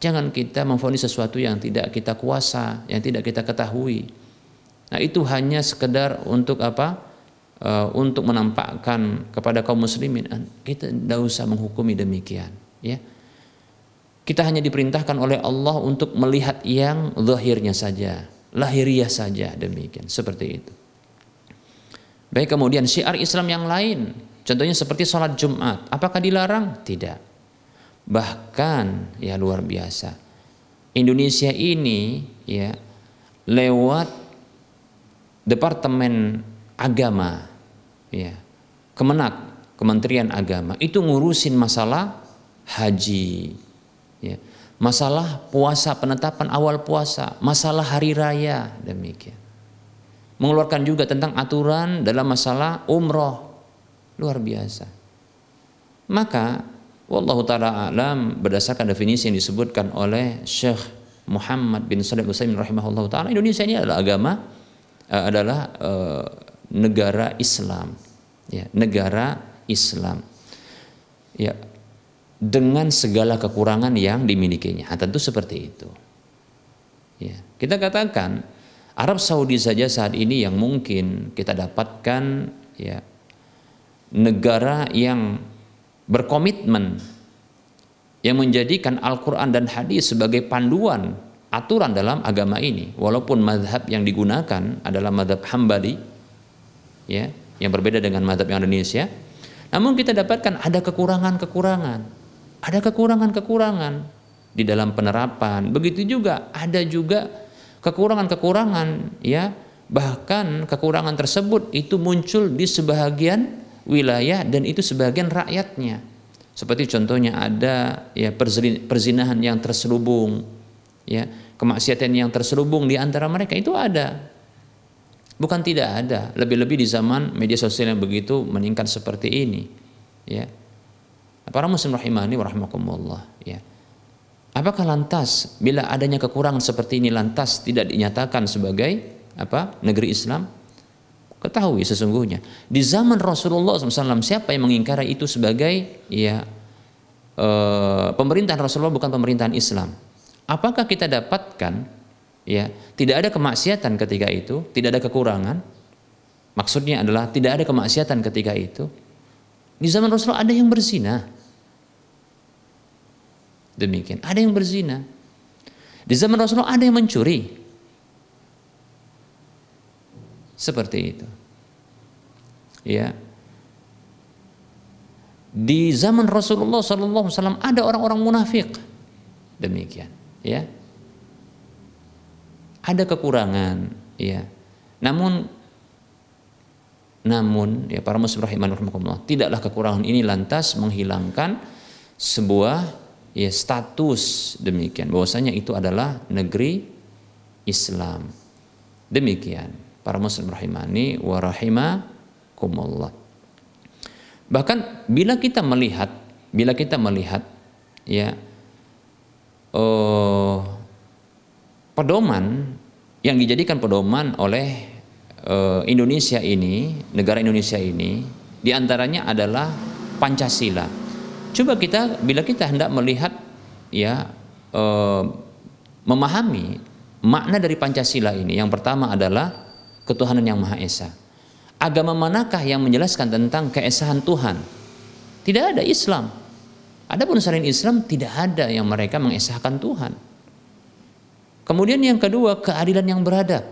jangan kita memfonis sesuatu yang tidak kita kuasa, yang tidak kita ketahui. Nah, itu hanya sekedar untuk apa? uh, untuk menampakkan kepada kaum muslimin ah, kita tidak usah menghukumi demikian ya kita hanya diperintahkan oleh Allah untuk melihat yang zahirnya saja lahiriah saja demikian. Seperti itu. Baik kemudian syiar Islam yang lain. Contohnya seperti sholat Jumat. Apakah dilarang? Tidak. Bahkan ya luar biasa. Indonesia ini ya lewat departemen agama ya Kemenak Kementerian Agama itu ngurusin masalah haji ya. Masalah puasa penetapan awal puasa masalah hari raya demikian. Mengeluarkan juga tentang aturan dalam masalah umroh. Luar biasa. Maka wallahu taala alam berdasarkan definisi yang disebutkan oleh Syekh Muhammad bin Shalih Utsaimin rahimahullah taala Indonesia ini adalah agama eh, adalah uh, negara Islam. Ya negara Islam. Ya dengan segala kekurangan yang dimilikinya. Nah, tentu seperti itu. Ya kita katakan Arab Saudi saja saat ini yang mungkin kita dapatkan ya negara yang berkomitmen yang menjadikan Al-Quran dan hadis sebagai panduan aturan dalam agama ini. Walaupun madhab yang digunakan adalah madhab hambali ya yang berbeda dengan madhab yang Indonesia. Namun kita dapatkan ada kekurangan-kekurangan, ada kekurangan-kekurangan di dalam penerapan. Begitu juga ada juga kekurangan-kekurangan ya Bahkan kekurangan tersebut itu muncul di sebahagian wilayah dan itu sebagian rakyatnya. Seperti contohnya ada ya perzinahan yang terselubung, ya kemaksiatan yang terselubung di antara mereka itu ada. Bukan tidak ada, lebih-lebih di zaman media sosial yang begitu meningkat seperti ini, ya. Para muslim rahimani warahmatullah, ya. Apakah lantas bila adanya kekurangan seperti ini lantas tidak dinyatakan sebagai apa negeri Islam? Ketahui sesungguhnya di zaman Rasulullah SAW siapa yang mengingkari itu sebagai ya e, pemerintahan Rasulullah bukan pemerintahan Islam. Apakah kita dapatkan ya tidak ada kemaksiatan ketika itu, tidak ada kekurangan? Maksudnya adalah tidak ada kemaksiatan ketika itu. Di zaman Rasulullah ada yang berzina. Demikian, ada yang berzina. Di zaman Rasulullah ada yang mencuri. Seperti itu. Ya. Di zaman Rasulullah wasallam ada orang-orang munafik. Demikian, ya. Ada kekurangan, ya. Namun namun ya para muslim rahimanahumullah, tidaklah kekurangan ini lantas menghilangkan sebuah ya status demikian bahwasanya itu adalah negeri Islam. Demikian para muslim rahimani wa rahimakumullah. Bahkan bila kita melihat bila kita melihat ya uh, pedoman yang dijadikan pedoman oleh uh, Indonesia ini, negara Indonesia ini di antaranya adalah Pancasila. Coba kita bila kita hendak melihat ya uh, memahami makna dari Pancasila ini, yang pertama adalah ketuhanan yang Maha Esa. Agama manakah yang menjelaskan tentang keesaan Tuhan? Tidak ada Islam. Adapun selain Islam tidak ada yang mereka mengesahkan Tuhan. Kemudian yang kedua keadilan yang beradab.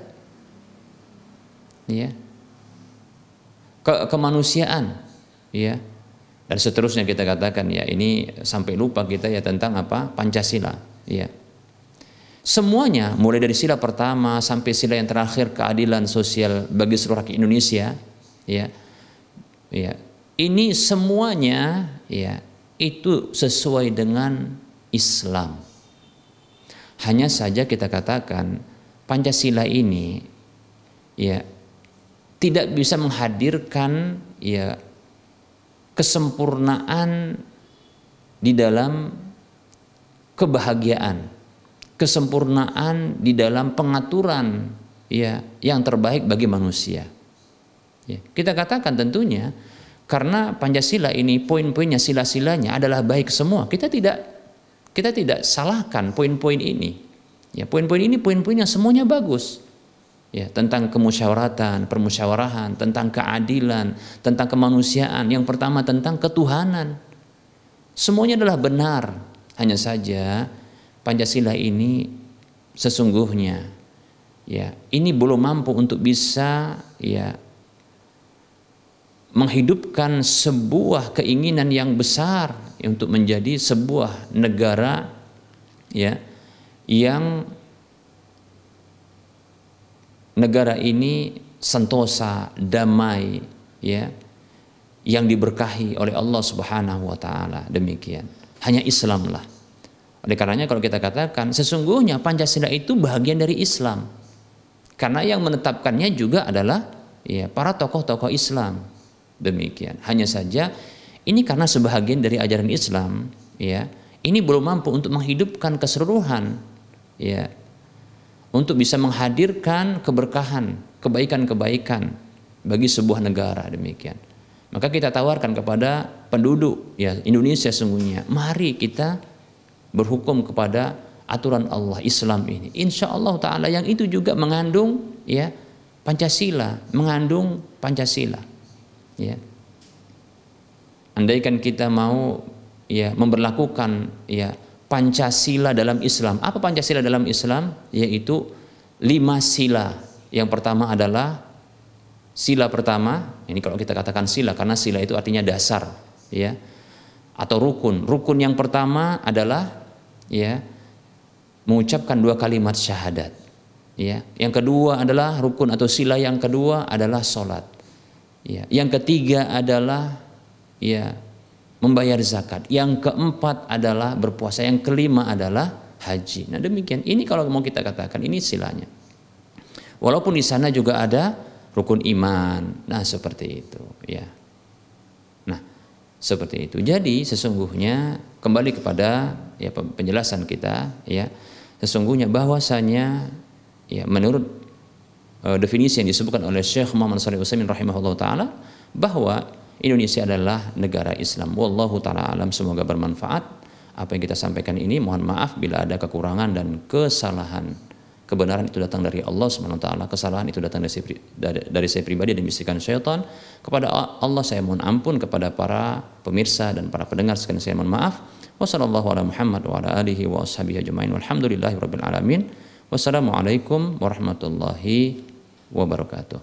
Ya. Ke kemanusiaan, ya. Dan seterusnya kita katakan ya ini sampai lupa kita ya tentang apa? Pancasila, ya. Semuanya mulai dari sila pertama sampai sila yang terakhir keadilan sosial bagi seluruh rakyat Indonesia ya. Ya. Ini semuanya ya itu sesuai dengan Islam. Hanya saja kita katakan Pancasila ini ya tidak bisa menghadirkan ya kesempurnaan di dalam kebahagiaan kesempurnaan di dalam pengaturan ya yang terbaik bagi manusia. Ya, kita katakan tentunya karena Pancasila ini poin-poinnya sila-silanya adalah baik semua. Kita tidak kita tidak salahkan poin-poin ini. Ya, poin-poin ini poin-poinnya semuanya bagus. Ya, tentang kemusyawaratan, permusyawarahan, tentang keadilan, tentang kemanusiaan. Yang pertama tentang ketuhanan. Semuanya adalah benar. Hanya saja Pancasila ini sesungguhnya ya ini belum mampu untuk bisa ya menghidupkan sebuah keinginan yang besar untuk menjadi sebuah negara ya yang negara ini sentosa, damai ya yang diberkahi oleh Allah Subhanahu wa taala. Demikian. Hanya Islamlah oleh karenanya kalau kita katakan sesungguhnya Pancasila itu bagian dari Islam. Karena yang menetapkannya juga adalah ya para tokoh-tokoh Islam. Demikian. Hanya saja ini karena sebahagian dari ajaran Islam ya, ini belum mampu untuk menghidupkan keseluruhan ya untuk bisa menghadirkan keberkahan, kebaikan-kebaikan bagi sebuah negara demikian. Maka kita tawarkan kepada penduduk ya Indonesia sungguhnya, mari kita berhukum kepada aturan Allah Islam ini. Insya Allah Taala yang itu juga mengandung ya Pancasila, mengandung Pancasila. Ya. Andaikan kita mau ya memberlakukan ya Pancasila dalam Islam. Apa Pancasila dalam Islam? Yaitu lima sila. Yang pertama adalah sila pertama. Ini kalau kita katakan sila karena sila itu artinya dasar, ya. Atau rukun. Rukun yang pertama adalah ya mengucapkan dua kalimat syahadat Ya, yang kedua adalah rukun atau sila yang kedua adalah sholat. Ya, yang ketiga adalah ya membayar zakat. Yang keempat adalah berpuasa. Yang kelima adalah haji. Nah demikian. Ini kalau mau kita katakan ini silanya. Walaupun di sana juga ada rukun iman. Nah seperti itu. Ya. Nah seperti itu. Jadi sesungguhnya kembali kepada ya penjelasan kita ya sesungguhnya bahwasanya ya menurut uh, definisi yang disebutkan oleh Syekh Muhammad Shalih Utsaimin rahimahullah taala bahwa Indonesia adalah negara Islam. Wallahu taala alam semoga bermanfaat. Apa yang kita sampaikan ini mohon maaf bila ada kekurangan dan kesalahan. Kebenaran itu datang dari Allah Subhanahu wa taala, kesalahan itu datang dari saya, dari, saya pribadi dan bisikan syaitan. Kepada Allah saya mohon ampun kepada para pemirsa dan para pendengar sekalian saya mohon maaf. Wassalamualaikum warahmatullahi wabarakatuh.